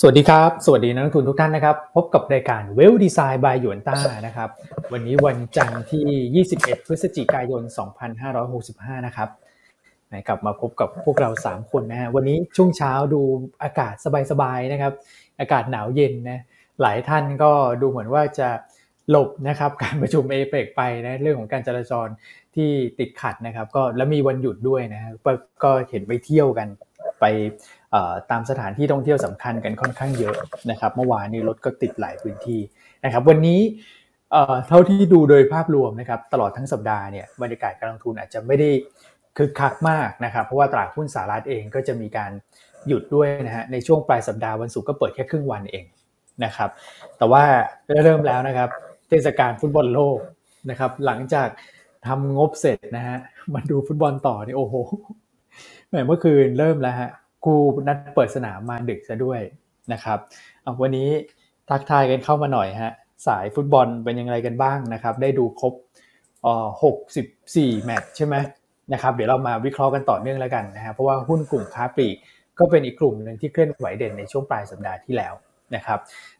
สวัสดีครับ สวัสดีนักลงทุนทุกท่านนะครับ พบกับรายการเวลดีไซน์บายหยวนต้านะครับ วันนี้วันจันทร์ที่ 21 พฤศจิกายน 2565 นะครับกลับมาพบกับพวกเรา 3 คนนะฮะวันนี้ช่วงเช้าดูอากาศสบายๆนะครับ อากาศหนาวเย็นนะหลายท่านก็ดูเหมือนว่าจะหลบนะครับการประชุมเอเปกไปนะเรื่องของการจราจรที่ติดขัดนะครับ ก็แล้วมีวันหยุดด้วยนะก็เห็นไปเที่ยวกัน ไปตามสถานที่ท่องเที่ยวสำคัญกันค่อนข้างเยอะนะครับ เมื่อวานนี้รถก็ติดหลายพื้นที่นะครับ วันนี้เท่าที่ดูโดยภาพรวมนะครับ ตลอดทั้งสัปดาห์เนี่ยบรรยากาศการลงทุนอาจจะไม่ได้คึกคักมากนะครับ เพราะว่าตลาดหุ้นสหรัฐเองก็จะมีการหยุดด้วยนะฮะในช่วงปลายสัปดาห์วันศุกร์ก็เปิดแค่ครึ่งวันเองนะครับ แต่ว่าเริ่มแล้วนะครับ เทศกาลฟุตบอลโลกนะครับ หลังจากทำงบเสร็จนะฮะมาดูฟุตบอลต่อนี่โอ้โห เมื่อคืนเริ่มแล้วฮะครูนัดเปิดสนามมาดึกซะด้วยนะครับวันนี้ทักทายกันเข้ามาหน่อยฮะสายฟุตบอลเป็นยังไงกันบ้างนะครับ ได้ดูครบหกสิบสี่แมตช์ใช่ไหมนะครับ เดี๋ยวเรามาวิเคราะห์กันต่อเนื่องแล้วกันนะฮะเพราะว่าหุ้นกลุ่มค้าปลีกก็เป็นอีกกลุ่มหนึ่งที่เคลื่อนไหวเด่นในช่วงปลายสัปดาห์ที่แล้วนะครับ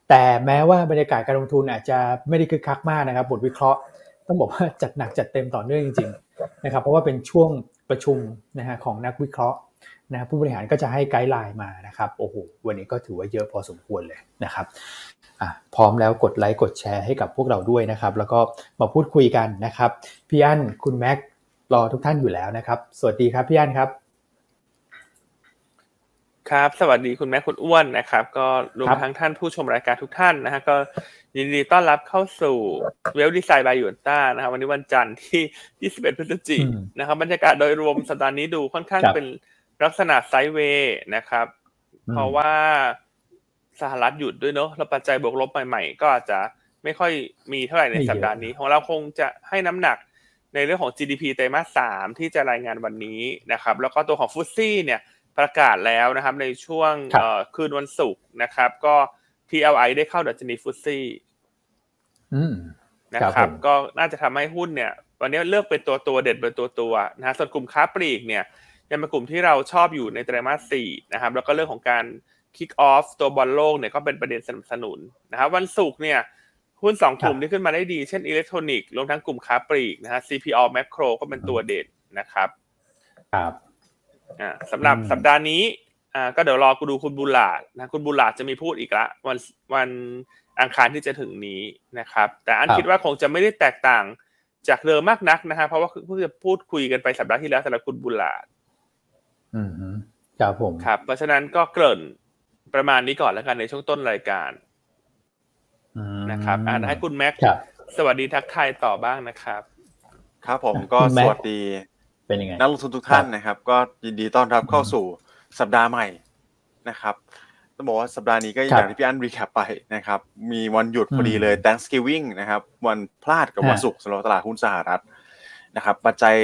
แต่แม้ว่าบรรยากาศการลงทุนอาจจะไม่ได้คึกคักมากนะครับ บทวิเคราะห์ ต้องบอกว่าจัดหนักจัดเต็มต่อเนื่องจริง ๆ นะครับ เพราะว่าเป็นช่วง ประชุมนะฮะของนักวิเคราะห์นะผู้บริหารก็จะให้ไกด์ไลน์มานะครับโอ้โหวันนี้ก็ถือว่าเยอะพอสมควรเลยนะครับอะพร้อมแล้วกดไลค์กดแชร์ให้กับพวกเราด้วยนะครับ แล้วก็มาพูดคุยกันนะครับ พี่อั้นคุณแม็กรอทุกท่านอยู่แล้วนะครับ สวัสดีครับพี่อั้นครับ ครับ สวัสดีคุณแม่คุณอ้วนนะครับ ก็รวมทั้งท่านผู้ชมรายการทุกท่านนะฮะก็ยินดีต้อนรับเข้าสู่ Wealth Design by Yuanta นะครับวันนี้วันจันทร์ที่ 21 พฤศจิกายนนะครับบรรยากาศโดยรวมสัปดาห์นี้ดูค่อนข้างเป็นลักษณะ sideway นะครับ เพราะว่าสหรัฐหยุดด้วยเนาะแล้วปัจจัยบวกลบใหม่ๆ ก็อาจจะไม่ค่อยมีเท่าไหร่ในสัปดาห์นี้ ของเราคงจะให้น้ำหนักในเรื่องของ GDP ไตรมาสสามที่จะรายงานวันนี้นะครับ แล้วก็ตัวของ FTSE เนี่ย ประกาศแล้วนะครับในช่วงคืนวันศุกร์นะครับ ก็ PLI ได้เข้าดัชนี FTSE นะครับ ก็น่าจะทำให้หุ้นเนี่ย วันนี้เลือกเป็นตัวตัวเด็ดเป็นตัวตัวนะฮะส่วนกลุ่มค้าปลีกเนี่ยยังเป็นกลุ่มที่เราชอบอยู่ในไตรมาสสี่นะครับ แล้วก็เรื่องของการ kick off ตัวบอลโลกเนี่ยก็เป็นประเด็นสนับสนุนนะครับวันศุกร์เนี่ยหุ้นสองกลุ่มที่ขึ้นมาได้ดี เช่นอิเล็กทรอนิกส์รวมทั้งกลุ่มค้าปลีกนะฮะ CPALL Makro ก็เป็นตัวเด่นนะครับ ครับ อ่าสำหรับสัปดาห์นี้อ่าก็เดี๋ยวรอกูดูคุณบุลาดนะคุณบุลาดจะมีพูดอีกละวันวันอังคารที่จะถึงนี้นะครับ แต่อันคิดว่าคงจะไม่ได้แตกต่างจากเดิมมากนักนะฮะเพราะว่าเพิ่งจะพูดคุยกันไปสัปดาห์ที่แล้วสำหรับคุณบุลาดอืมครับผมครับ เพราะฉะนั้นก็เกริ่นประมาณนี้ก่อนแล้วกันในช่วงต้นรายการนะครับอ่าให้คุณแม็กสวัสดีทักทายต่อบ้างนะครับ ครับผมก็สวัสดี เป็นยังไงนักลงทุนทุกท่านนะครับ ก็ยินดีต้อนรับเข้าสู่สัปดาห์ใหม่นะครับต้องบอกว่าสัปดาห์นี้ก็อย่างที่พี่อันรีแคปไปนะครับ มีวันหยุดพอดีเลย Thanksgiving นะครับ วันพลาดกับวันศุกร์สำหรับตลาดหุ้นสหรัฐนะครับปัจจัย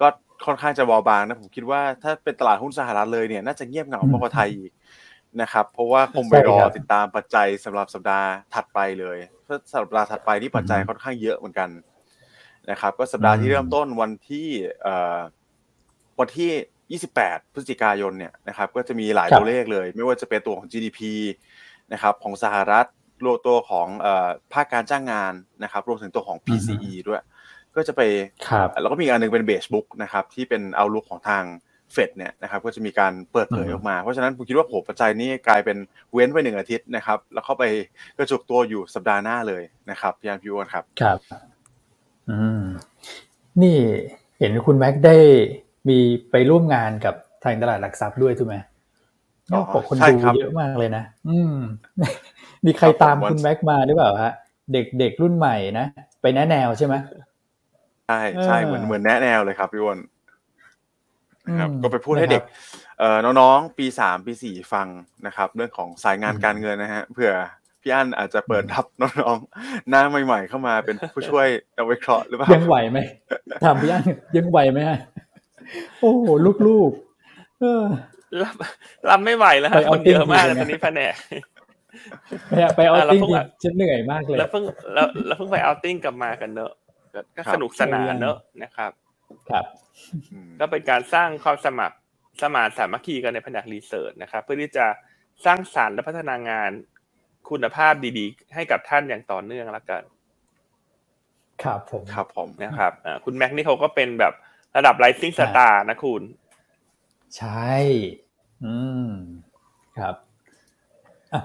ก็ค่อนข้างจะเบาบางนะผมคิดว่าถ้าเป็นตลาดหุ้นสหรัฐเลยเนี่ยน่าจะเงียบเหงามากกว่าไทยอีกนะครับ เพราะว่าคงไปรอติดตามปัจจัยสำหรับสัปดาห์ถัดไปเลยเพราะสัปดาห์ถัดไปที่ปัจจัยค่อนข้างเยอะเหมือนกัน นะครับก็สัปดาห์ที่เริ่มต้นวันที่วันที่ 28 พฤศจิกายนเนี่ยนะครับก็จะมีหลายตัวเลขเลย ไม่ว่าจะเป็นตัวของ GDP นะครับของสหรัฐรวมตัวของภาคการจ้างงานนะครับรวมถึงตัวของ PCE ด้วย ก็จะไปแล้วก็มีอันนึงเป็นเบสบุ๊กนะครับที่เป็นเอาลุกของทางเฟดเนี่ยนะครับก็จะมีการเปิดเผยออกมา เพราะฉะนั้นผมคิดว่าโหปัจจัยนี้กลายเป็นเว้นไปหนึ่งอาทิตย์นะครับ แล้วเข้าไปกระจุกตัวอยู่สัปดาห์หน้าเลยนะครับพี่อันพี่อ้วนครับครับ อืมนี่เห็นคุณแม็กได้มีไปร่วมงานกับทางตลาดหลักทรัพย์ด้วยถูกไหมก็บอกคนดูเยอะมากเลยนะ อืม มีใครตามคุณแม็กมาหรือเปล่าฮะ เด็กเด็กรุ่นใหม่นะ ไปแนะแนวใช่ไหมใช่ใช่เหมือนเหมือนแนะแนวเลยครับพี่วอนครับก็ไปพูดให้เด็ก เอ่อน้องๆ ปีสามปีสี่ฟังนะครับ เรื่องของสายงานการเงินนะฮะเผื่อ พี่อั้นอาจจะเปิดรับน้องๆหน้าใหม่ ๆ เข้ามาเป็นผู้ช่วยเอาไว้เคราะห์หรือเปล่ายังไหวไหมถามพี่อั้นยังไหวไหมฮะโอ้โหลูกๆเออรับรับไม่ไหวแล้วคนเยอะมากตอนนี้แผนกไปเอาติ้งฉันเหนื่อยมากเลย แล้วเพิ่งแล้วเพิ่งไปเอาติ้งกลับมากันเนอะก็สนุกสนานเนอะนะครับ ครับ ก็เป็นการสร้างความสมัครสมานสามัคคีกันในแผนกรีเสิร์ชนะครับ เพื่อที่จะสร้างสารรค์และพัฒนางาน คุณภาพดีๆ ให้กับท่านอย่างต่อเนื่องแล้วกันครับผมครับผมนะครับอ่าคุณแม็กนี่เขาก็เป็นแบบระดับ rising star นะคุณ ใช่ อืมครับอะ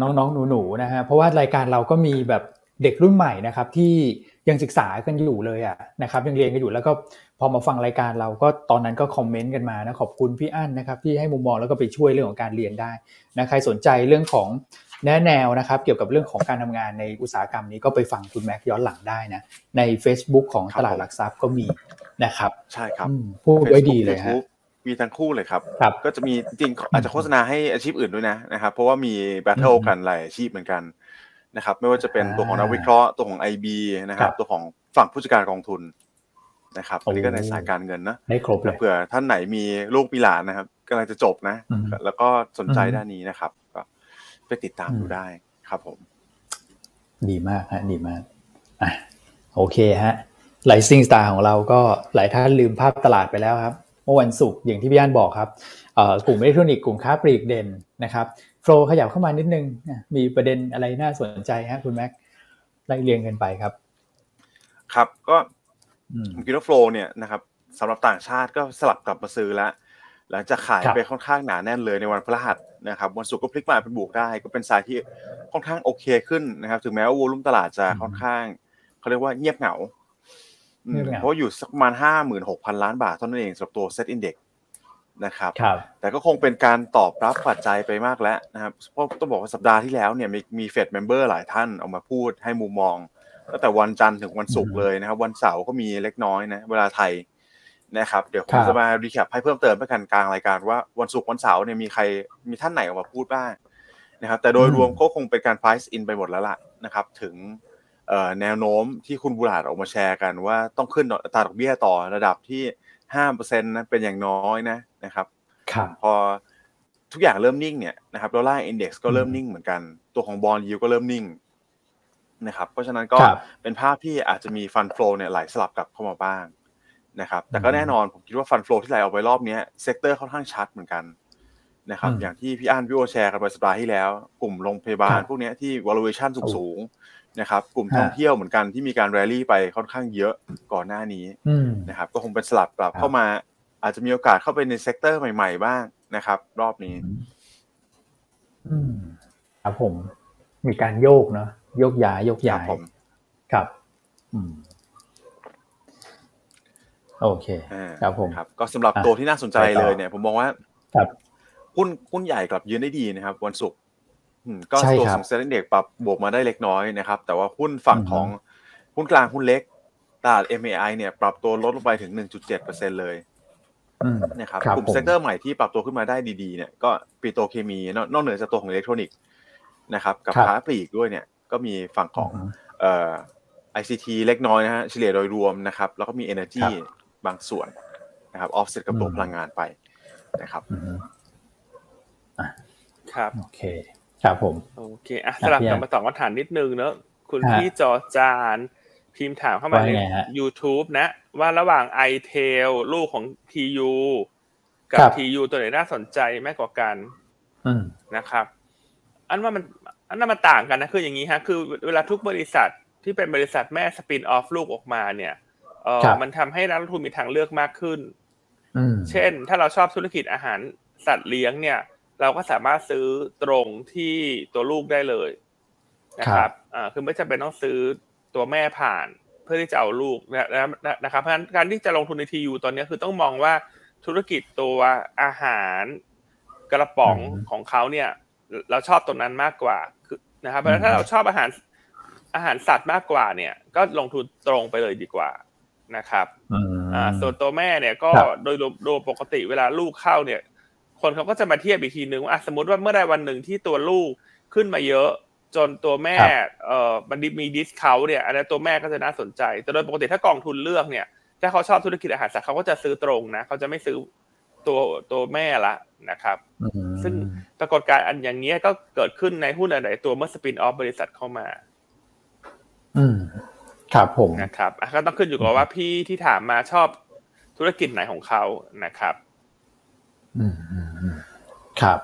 น้องๆหนูๆนะฮะเพราะว่ารายการเราก็มีแบบเด็กรุ่นใหม่นะครับ ที่ยังศึกษากันอยู่เลยอะนะครับ ยังเรียนกันอยู่แล้วก็พอมาฟังรายการเราก็ตอนนั้นก็คอมเมนต์กันมานะขอบคุณพี่อั้นนะครับ ที่ให้มุมมองแล้วก็ไปช่วยเรื่องของการเรียนได้นะใครสนใจเรื่องของแนะแนวนะครับเกี่ยวกับเรื่องของการทำงานในอุตสาหกรรมนี้ก็ไปฟังคุณแม็กย้อนหลังได้นะ ใน Facebook ของตลาดหลักทรัพย์ก็มีนะครับ ใช่ครับอืมพูดไว้ดีเลยฮะ Facebook มีทั้งคู่เลยครับครับก็จะมีจริงๆอาจจะโฆษณาให้อาชีพอื่นด้วยนะนะครับ เพราะว่ามีbattle อืมกันหลายอาชีพเหมือนกันนะครับ ไม่ว่าจะเป็นอ่าตัวของนักวิเคราะห์ตัวของ IB นะครับครับ ตัวของฝั่งผู้จัดการกองทุนนะครับโอ้อันนี้ก็ในสายการเงินนะได้ครบเลยเผื่อท่านไหนมีลูกมีหลานนะครับกำลังจะจบนะอืมแล้วก็สนใจอืมด้านนี้นะครับก็ไป ติดตามอืมดูได้ครับผม ดีมากฮะดีมากอะโอเคฮะ Rising Star ของเราก็หลายท่านลืมภาพตลาดไปแล้วครับ เมื่อวันศุกร์อย่างที่พี่อันบอกครับเอ่อกลุ่มอิเล็กทรอนิกส์กลุ่มค้าปลีกเด่นนะครับ flow ขยับเข้ามานิดนึงนะมีประเด็นอะไรน่าสนใจฮะคุณแม็กไล่เรียงกันไปครับ ครับก็อืมผมคิดว่า flow เนี่ยนะครับสำหรับต่างชาติก็สลับกลับมาซื้อแล้ว หลังจากขายครับไปค่อนข้างหนาแน่นเลยในวันพฤหัสนะครับวันศุกร์ก็พลิกมาเป็นบวกได้ ก็เป็นสายที่ค่อนข้างโอเคขึ้นนะครับ ถึงแม้ว่า volume ตลาดจะค่อนข้างเขาเรียกว่าเงียบเหงาอืมเงียบเหงาเพราะอยู่สักประมาณห้าหมื่นหกพันล้านบาทเท่านั้นเองสำหรับตัว SET Indexนะครับครับ แต่ก็คงเป็นการตอบรับปัจจัยไปมากแล้วนะครับ เพราะต้องบอกว่าสัปดาห์ที่แล้วเนี่ยมีมี Fed member หลายท่านออกมาพูดให้มุมมองตั้งแต่วันจันทร์ถึงวันศุกร์อืมเลยนะครับ วันเสาร์ก็มีเล็กน้อยนะเวลาไทย นะครับเดี๋ยวผมครับจะมา recap ให้เพิ่มเติมไปกันกลางรายการว่าวันศุกร์วันเสาร์เนี่ยมีใครมีท่านไหนออกมาพูดบ้างนะครับแต่โดยรวมก็คงเป็นการ price in ไปหมดแล้วล่ะนะครับถึงเอ่อแนวโน้มที่คุณบูลลาร์ดออกมาแชร์กันว่าต้องขึ้นอัตราดอกเบี้ยต่อระดับที่ห้าเปอร์เซ็นต์นะเป็นอย่างน้อยนะนะครับครับพอทุกอย่างเริ่มนิ่งเนี่ยนะครับ Dollar Index ก็เริ่มนิ่งเหมือนกัน ตัวของ bond yield ก็เริ่มนิ่งนะครับเพราะฉะนั้นก็ครับเป็นภาพที่อาจจะมี fund flow เนี่ยไหลสลับกลับเข้ามาบ้าง นะครับแต่ก็อืมแน่นอนผมคิดว่า fund flow ที่ไหลออกไปรอบเนี้ sector ค่อนข้างชัดเหมือนกันนะครับอืมอย่างที่พี่อั้นพี่โอแชร์กันไปสัปดาห์ที่แล้ว กลุ่มโรงพยาบาลครับพวกเนี้ยที่ valuation โอ้สูงๆนะครับกลุ่มฮะท่องเที่ยวเหมือนกันที่มีการแรลลี่ไปค่อนข้างเยอะก่อนหน้านี้อืมนะครับก็คงเป็นสลับกลับครับเข้ามา อาจจะมีโอกาสเข้าไปใน sector ใหม่ ๆ บ้างนะครับ รอบนี้อืมครับผม มีการโยกเนาะโยกย้ายโยกย้ายครับผมครับ อืม โอเคอ่าครับผมครับก็สำหรับอะตัวที่น่าสนใจไปต่อเลยเนี่ย ผมมองว่าครับหุ้นหุ้นใหญ่กลับยืนได้ดีนะครับ วันศุกร์อืมก็ใช่ตัวครับของ SET Index ปรับบวกมาได้เล็กน้อยนะครับ แต่ว่าหุ้นฝั่งอือฮึของหุ้นกลางหุ้นเล็กตลาด MAI เนี่ยปรับตัวลดลงไปถึง 1.7%เลยอืมนะครับครับกลุ่มผม sector ใหม่ที่ปรับตัวขึ้นมาได้ดีๆเนี่ยก็ปิโตรเคมีนอกนอกเหนือจากตัวของอิเล็กทรอนิกส์นะครับกับครับค้าปลีกด้วยเนี่ยก็มีฝั่งของอืมเอ่อ ICT เล็กน้อยนะฮะเฉลี่ยโดยรวมนะครับ แล้วก็มี Energy ครั บบางส่วนนะครับออฟเซ็ตกับตัวอืมพลังงานไปนะครับอืมครับโอเคครับผมโอเคอะคสรับลับพี่กลัอับนมาตอบคำถามนิดนึงเนอะคุณฮะพี่จอจานพิมพ์ถามเข้ามาว่าในไงฮะ YouTube นะ ว่าระหว่าง i t e l ลูกของ TU กัครับบ TU ตัวไหนน่าสนใจมากกว่ากันอืมนะครับ อันว่ามันอันนั้นมันต่างกันนะคืออย่างนี้ฮะคือเวลาทุกบริษัทที่เป็นบริษัทแม่สปินออฟลูกออกมาเนี่ย เออครับมันทำให้นักลงทุนมีทางเลือกมากขึ้นอืมเช่น ถ้าเราชอบธุรกิจอาหารสัตว์เลี้ยงเนี่ย เราก็สามารถซื้อตรงที่ตัวลูกได้เลยนะครับอ่าคือไม่จำเป็นต้องซื้อตัวแม่ผ่าน เพื่อที่จะเอาลูกนะนะนะนะครับ เพราะฉะนั้นการที่จะลงทุนในทียูตอนนี้คือต้องมองว่าธุรกิจตัวอาหารกระป๋องอืมของเขาเนี่ย เราชอบตรงนั้นมากกว่าคือนะครับเพราะฉะนั้นถ้าเราชอบอาหารอาหารสัตว์มากกว่าเนี่ย ก็ลงทุนตรงไปเลยดีกว่า นะครับอืมอ่าส่วนตัวแม่เนี่ยก็ครับโดยรวมโดยปกติเวลาลูกเข้าเนี่ย คนเขาก็จะมาเทียบอีกทีนึงว่าอะสมมติว่าเมื่อใดวันหนึ่งที่ตัวลูกขึ้นมาเยอะ จนตัวแม่ครับเอ่อมันมี discount เนี่ยอันนั้นตัวแม่ก็จะน่าสนใจ แต่โดยปกติถ้ากองทุนเลือกเนี่ย ถ้าเขาชอบธุรกิจอาหารสัตว์เขาก็จะซื้อตรงนะเขาจะไม่ซื้อตัวตัวแม่ละนะครับอืมซึ่งปรากฏการณ์อันอย่างเนี้ยก็เกิดขึ้นในหุ้นอะไรตัวเมื่อ spin off บริษัทเข้ามา อืม ครับผมนะครับอะก็ต้องขึ้นอยู่กับว่าพี่ที่ถามมาชอบธุรกิจไหนของเขานะครับอืมอืมอืมครับ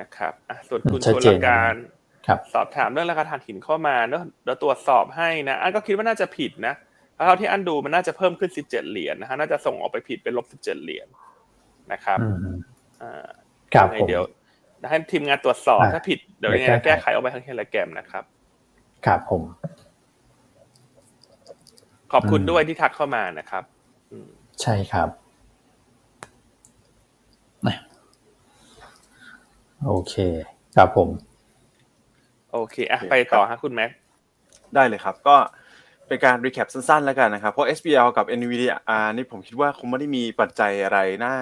นะครับอะส่วนคุณชัดชเจลนการครับสอบถามเรื่องราคาถ่านหินเข้ามาเนอะเดี๋ยวตรวจสอบให้นะอันก็คิดว่าน่าจะผิดนะเพราะเท่าที่อันดูมันน่าจะเพิ่มขึ้น17เหรียญนะฮะน่าจะส่งออกไปผิดเป็นลบ17เหรียญนะครับอืมอ่าครับยังไงผมเดี๋ยวให้ทีมงานตรวจสอบอะถ้าผิดเดี๋ยวเดี๋ยัยวงไงแก้แก้ไขไขออกไปทางเทเลแกรมนะครับ ครับผม ขอบคุณอืมด้วยที่ทักเข้ามานะครับอืมใช่ครับนะโอเค ครับผม โอเคอะไปต่อฮะคุณแม็กได้เลยครับ ก็เป็นการรีแคปสั้นๆแล้วกันนะครับ เพราะ SBL กับ NVIDIA นี่ผมคิดว่าคงไม่ได้มีปัจจัยอะไรน่า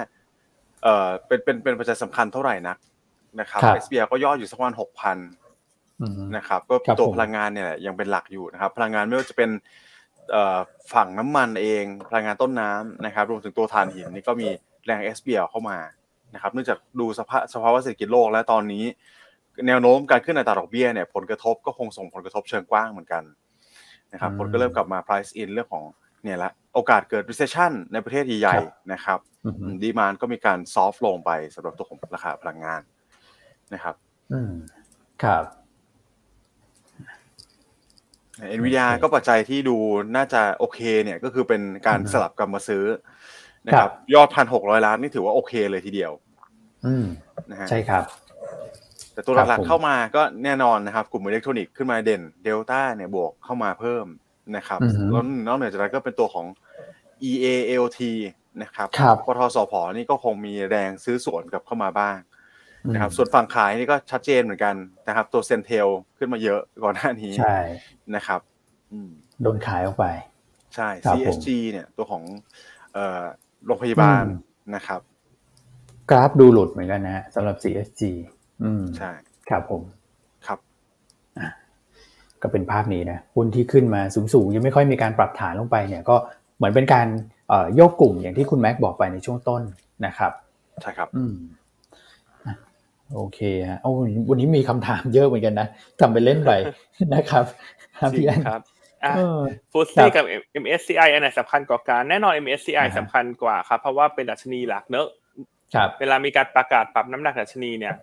เอ่อเป็นเป็นเป็นปัจจัยสำคัญเท่าไหร่นักนะครับครับ SBL ก็ย่ออยู่สักประมาณหกพันอืมนะครับ ก็ครับตัวผมพลังงานเนี่ยแหละยังเป็นหลักอยู่นะครับ พลังงานไม่ว่าจะเป็นเอ่อ ฝั่งน้ำมันเองพลังงานต้นน้ำนะครับ รวมถึงตัวถ่านหินนี่ก็มีแรง SBL เข้ามานะครับเนื่องจากดูสภาพสภาวะเศรษฐกิจโลกและตอนนี้ แนวโน้มการขึ้นอัตราดอกเบี้ยเนี่ยผลกระทบก็คงส่งผลกระทบเชิงกว้างเหมือนกันนะครับอืมคนก็เริ่มกลับมา price in เรื่องของเนี่ยละโอกาสเกิด recession ในประเทศใหญ่ครับๆนะครับอืมดีมานก็มีการ soft ลงไปสำหรับตัวของราคาพลังงานนะครับ อืมครับ เอ็นวีดีโอเคก็ปัจจัยที่ดูน่าจะโอเคเนี่ยก็คือเป็นการอืมสลับกลับมาซื้อนะคครัรับบยอดพันหกร้อยล้านนี่ถือว่าโอเคเลยทีเดียว อืมนะฮะใช่ครับ แต่ตัวครับหลักผมๆเข้ามาก็แน่นอนนะครับ กลุ่มอิเล็กทรอนิกส์ขึ้นมาเด่นเดลต้าเนี่ยบวกเข้ามาเพิ่มนะครับอือฮึแล้วนอกเหนือจากนั้นก็เป็นตัวของ EALT นะครับครับปทสพนี่ก็คงมีแรงซื้อสวนกลับเข้ามาบ้าง นะครับอืมส่วนฝั่งขายนี่ก็ชัดเจนเหมือนกันนะครับ ตัวเซนเทลขึ้นมาเยอะก่อนหน้านี้ใช่นะครับอืมโดนขายออกไป ใช่ครับผม CSG เนี่ยตัวของเอ่อโรงพยาบาลอืมนะครับ กราฟดูหลุดเหมือนกันนะฮะสำหรับ CSG อืมใช่ครับผมครับก็เป็นภาพนี้นะหุ้นที่ขึ้นมาสูงๆยังไม่ค่อยมีการปรับฐานลงไปเนี่ยก็เหมือนเป็นการเอ่อโยกกลุ่มอย่างที่คุณแม็กบอกไปในช่วงต้นนะครับ ใช่ครับ อืมอะ โอเคฮะโอ้วันนี้มีคำถามเยอะเหมือนกันนะทำไปเล่นไปนะครับครับจริพี่งอันครับอะเออฟูดครัซี่บกับ MSCI อันไหนสำคัญกว่ากันแน่นอน MSCI อ่าฮะสำคัญกว่าครับ เพราะว่าเป็นดัชนีหลักเนอะครับเวลามีการประกาศปรับน้ำหนักดัชนีเนี่ย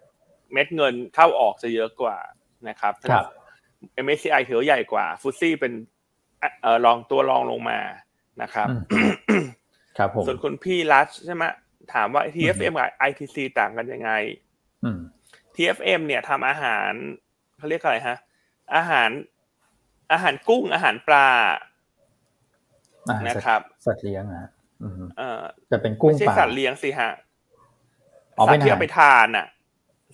เม็ดเงินเข้าออกจะเยอะกว่านะครับครับ MSCI ถือว่าใหญ่กว่าฟูดซี่เป็นเอ่อรองตัวรองลงมานะครับอืมครับผมส่วนคุณพี่รัชใช่ไหมถามว่า TFM กับ ITC ต่างกันยังไงอืม TFM เนี่ยทำอาหารเขาเรียกอะไรฮะ อาหาร อาหารกุ้งอาหารปลาอ่านะครับสัตว์เลี้ยงนะฮะอืมเอ่อจะเป็นกุ้งไม่ใช่ป่าสัตว์เลี้ยงสิฮะอ๋อสัเป็ตนว์ที่อาหารเอาไปทานน่ะ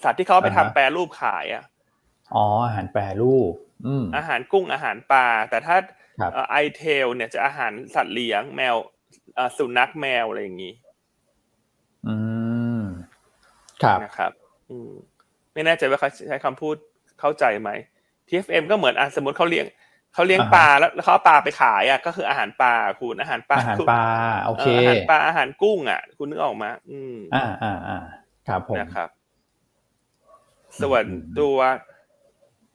สัตว์ที่เขาเอาไปอ่าทำฮะแปรรูปขายอะอ๋ออาหารแปรรูป อืมอาหารกุ้งอาหารปลาแต่ถ้าครับไอเทลเนี่ยจะอาหารสัตว์เลี้ยงแมวเอ่อสุนัขแมวอะไรอย่างนี้ อืม ครับนะครับ อืมไม่แน่ใจว่าเขาใช้คำพูดเข้าใจไหม TFM ก็เหมือนอะสมมติเขาเลี้ยงเขาเลี้ยงอ่าฮะปลาแล้วแล้วเขาเอาปลาไปขายอะก็คืออาหารปลาคุณอาหารปลาอาหารคุณปลาโอเคอาหารปลาอาหารกุ้งอะ คุณนึกออกมาอืมอ่าอ่าอ่าครับผมนะครับ ส่วนอืมตัว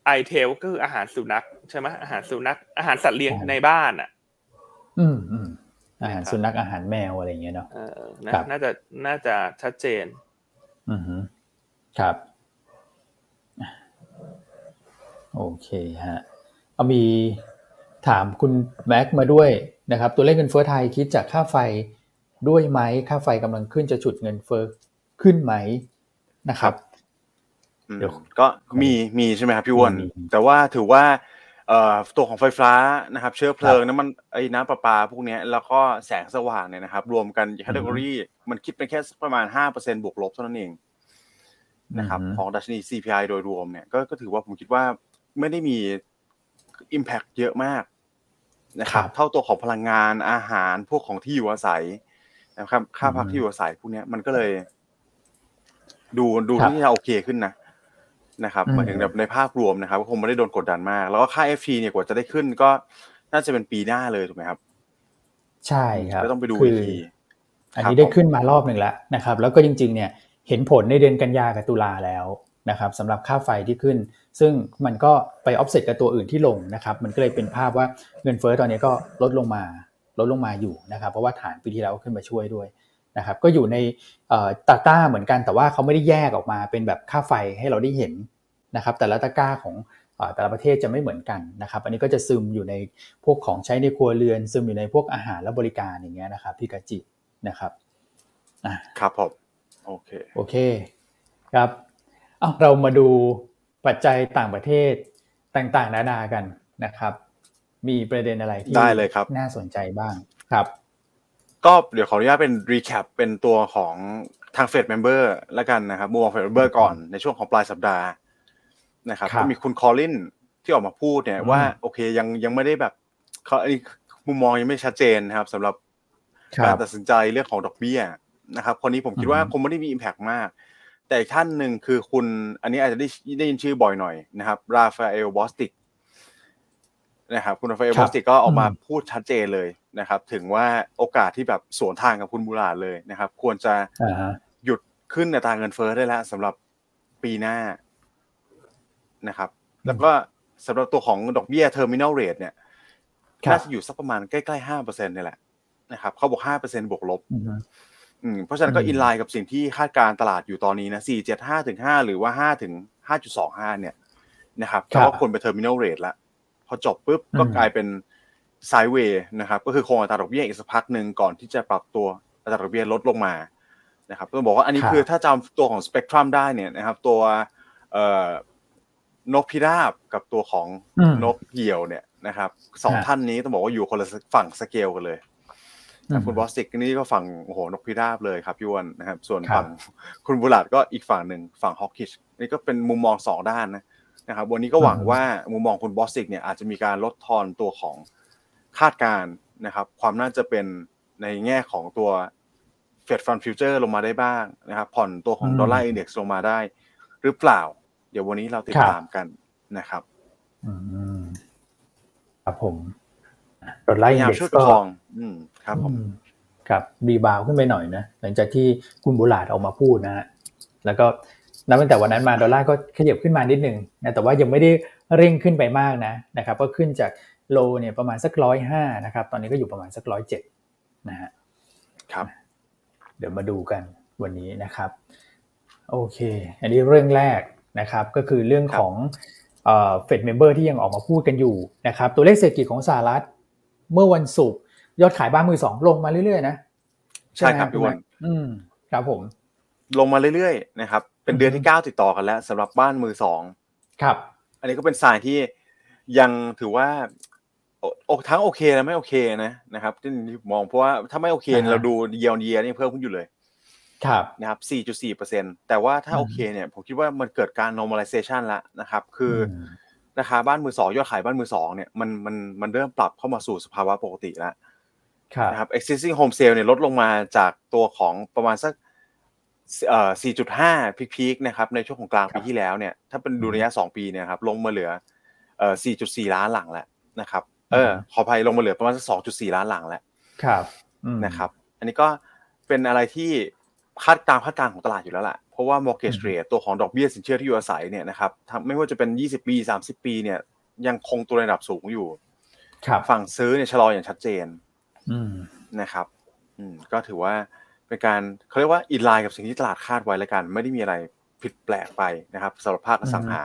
ไอเทลก็คืออาหารสุนัขใช่ไหมอาหารสุนัขอาหารสัตว์เลี้ยงอ่าในบ้านอะ อืมอืมอาหารนะครับสุนัขอาหารแมวอะไรอย่างเงี้ยเนาะเออนะครับน่าจะน่าจะชัดเจน อือฮึ ครับโอเคฮะเอามีถามคุณแม็กมาด้วยนะครับ ตัวเลขเงินเฟ้อไทยคิดจากค่าไฟด้วยไหมค่าไฟกำลังขึ้นจะฉุดเงินเฟ้อขึ้นไหมนะครับอืมเดี๋ยวก็มีมีใช่ไหมครับพี่อ้วนมีแต่ว่าถือว่าเอ่อตัวของไฟฟ้านะครับ เชื้อเพลิงครับน้ำมันไอ้น้ำประปาพวกเนี้ยแล้วก็แสงสว่างเนี่ยนะครับ รวมกันแคตตากรีมันคิดเป็นแค่ประมาณ5%บวกลบเท่านั้นเอง นะครับอือฮึของดัชนี CPI โดยรวมเนี่ยก็ก็ถือว่าผมคิดว่าไม่ได้มี Impact เยอะมากนะครับครับเท่าตัวของพลังงานอาหารพวกของที่อยู่อาศัยนะครับค่าพักอืมที่อยู่อาศัยพวกเนี้ยมันก็เลย ดูดูครับที่จะโอเคขึ้นนะนะครับอืมหมายถึงแบบในภาพรวมนะครับก็คงไม่ได้โดนกดดันมาก แล้วก็ค่า FT เนี่ยกว่าจะได้ขึ้นก็น่าจะเป็นปีหน้าเลยถูกไหมครับ ใช่ครับก็ต้องไปดูคือีกทีอันครับนี้ได้ผมขึ้นมารอบหนึ่งแล้วนะครับ แล้วก็จริง ๆ เนี่ย เห็นผลในเดือนกันยากับตุลาแล้วนะครับสำหรับค่าไฟที่ขึ้น ซึ่งมันก็ไปออฟเซตกับตัวอื่นที่ลงนะครับมันก็เลยเป็นภาพว่าเงินเฟ้อตอนนี้ก็ลดลงมาลดลงมาอยู่นะครับเพราะว่าฐานปีที่แล้วขึ้นมาช่วยด้วยนะครับก็อยู่ในตะกร้าเหมือนกันแต่ว่าเขาไม่ได้แยกออกมาเป็นแบบค่าไฟให้เราได้เห็นนะครับแต่ละตะก้าของแต่ละประเทศจะไม่เหมือนกันนะครับ อันนี้ก็จะซึมอยู่ในพวกของใช้ในครัวเรือน ซึมอยู่ในพวกอาหารและบริการอย่างเงี้ยนะครับพี่กาจินะครับครับผม โอเคโอเคครับเอาเรามาดูปัจจัยต่างประเทศต่างๆ นานากันนะครับ มีประเด็นอะไรที่ได้เลยครับ น่าสนใจบ้างครับ ก็เดี๋ยวขออนุญาตเป็นรีแคปเป็นตัวของทาง Fed member แล้วกันนะครับ move Fed member ก่อนในช่วงของปลายสัปดาห์นะครับก็มีคุณคอลินที่ออกมาพูดเนี่ยว่าโอเคยังยังไม่ได้แบบเขาอันนี้มุมมองยังไม่ชัดเจนนะครับสำหรับการตัดสินใจเรื่องของดอกเบี้ย นะครับคนนี้ผมคิดว่าคงไม่ได้มี impact มาก แต่ท่านหนึ่งคือคุณอันนี้อาจจะได้ได้ยินชื่อบ่อยหน่อยนะครับราฟาเอลบอสติกนะครับคุณราฟาเอลบอสติกก็ออกมาพูดชัดเจนเลยนะครับ ถึงว่าโอกาสที่แบบสวนทางกับคุณบูลลาร์ดเลยนะครับ ควรจะหยุดขึ้นในตาเงินเฟ้อได้แล้วสำหรับปีหน้านะครับ แล้วก็สำหรับตัวของดอกเบี้ย terminal rate เนี่ยน่าจะอยู่สักประมาณใกล้ๆห้าเปอร์เซ็นต์ต์นี่แหละนะครับเขาบอกห้าเปอร์เซ็นบวกลบ อืมเพราะฉะนั้นก็ in line กับสิ่งที่คาดการตลาดอยู่ตอนนี้นะสี่เจ็ดห้าถึงห้าหรือว่าห้าถึงห้าจุดสองห้าเนี่ยนะครับเพราะว่าคนไป terminal rate ละพอจบปุ๊บก็กลายเป็น sideway นะครับ ก็คือคงอัตราดอกเบี้ยอีกสักพักหนึ่งก่อนที่จะปรับตัวอัตราดอกเบี้ยลดลงมานะครับต้องบอกว่าอันนี้คือถ้าจำตัวของสเปกตรัมได้เนี่ยนะครับ ตัวเอ่อนกพิราบกับตัวของนกเหยี่ยวเนี่ยนะครับสองท่านนี้ต้องบอกว่าอยู่คนละฝั่งสเกลกันเลย คุณบอสติกนี่ก็ฝั่งโอ้โหนกพิราบเลยครับพี่วันนะครับ ส่วนฝั่งคุณบูลลาร์ดก็อีกฝั่งหนึ่งฝั่ง hawkishนี่ก็เป็นมุมมองสองด้านนะนะครับ วันนี้ก็หวังว่ามุมมองคุณบอสติกเนี่ยอาจจะมีการลดทอนตัวของคาดการณ์นะครับ ความน่าจะเป็นในแง่ของตัว Fed fund futures ลงมาได้บ้างนะครับ ผ่อนตัวของ Dollar Index ลงมาได้ หรือเปล่า เดี๋ยววันนี้เราติดตามกันนะครับครับผม Dollar Index ก็อืม ครับผมครับ rebound ขึ้นไปหน่อยนะหลังจากที่คุณบูลลาร์ดออกมาพูดนะฮะแล้วก็นับตั้งแต่วันนั้นมาดอลลาร์ก็ขยับขึ้นมานิดหนึ่งนะแต่ว่ายังไม่ได้เร่งขึ้นไปมากนะนะครับ ก็ขึ้นจาก low เนี่ยประมาณสักร้อยห้านะครับ ตอนนี้ก็อยู่ประมาณสักร้อยเจ็ดนะฮะครับ เดี๋ยวมาดูกันวันนี้นะครับ โอเค อันนี้เรื่องแรกนะครับ ก็คือเรื่องของ Fed member ที่ยังออกมาพูดกันอยู่นะครับ ตัวเลขเศรษฐกิจของสหรัฐเมื่อวันศุกร์ ยอดขายบ้านมือสองลงมาเรื่อยๆนะใช่ครับพี่วันอืมครับผม ลงมาเรื่อยๆนะครับ เป็นเดือนที่เก้าติดต่อกันแล้วสำหรับบ้านมือสองครับ อันนี้ก็เป็นสายที่ยังถือว่าอกทั้งโอเคและไม่โอเคนะนะครับที่มองเพราะว่าถ้าไม่โอเคเราดูเยียร์เยียนี่เพิ่มขึ้นอยู่เลย ครับนะครับ 4.4เปอร์เซ็นแต่ว่าถ้าโอเคเนี่ยผมคิดว่ามันเกิดการ normalization แล้วนะครับ คือราคาบ้านมือสองยอดขายบ้านมือสองเนี่ยมันมันมันเริ่มปรับเข้ามาสู่สภาวะปกติแล้ว นะครับ existing home sale เนี่ยลดลงมาจากตัวของประมาณสักเอ่อ4.5พีคๆนะครับในช่วงของกลางปีที่แล้วเนี่ยถ้าเป็นดูระยะ 2 ปีเนี่ยครับลงมาเหลือเอ่อ4.4 ล้านหลังแล้วนะครับเออขออภัยลงมาเหลือประมาณสัก2.4 ล้านหลังแล้วครับนะครับ อันนี้ก็เป็นอะไรที่คาดตามคาดการณ์ของตลาดอยู่แล้วแหละเพราะว่า mortgage rate ตัวของดอกเบี้ยสินเชื่อที่อยู่อาศัยเนี่ยนะครับไม่ว่าจะเป็น 20 ปี 30 ปีเนี่ยยังคงตัวระดับสูงอยู่ฝั่งซื้อเนี่ยชะลออย่างชัดเจน นะครับก็ถือว่าเป็นการเขาเรียกว่าอินไลน์กับสิ่งที่ตลาดคาดไว้แล้วกัน ไม่ได้มีอะไรผิดแปลกไปนะครับสำหรับภาคอสังหา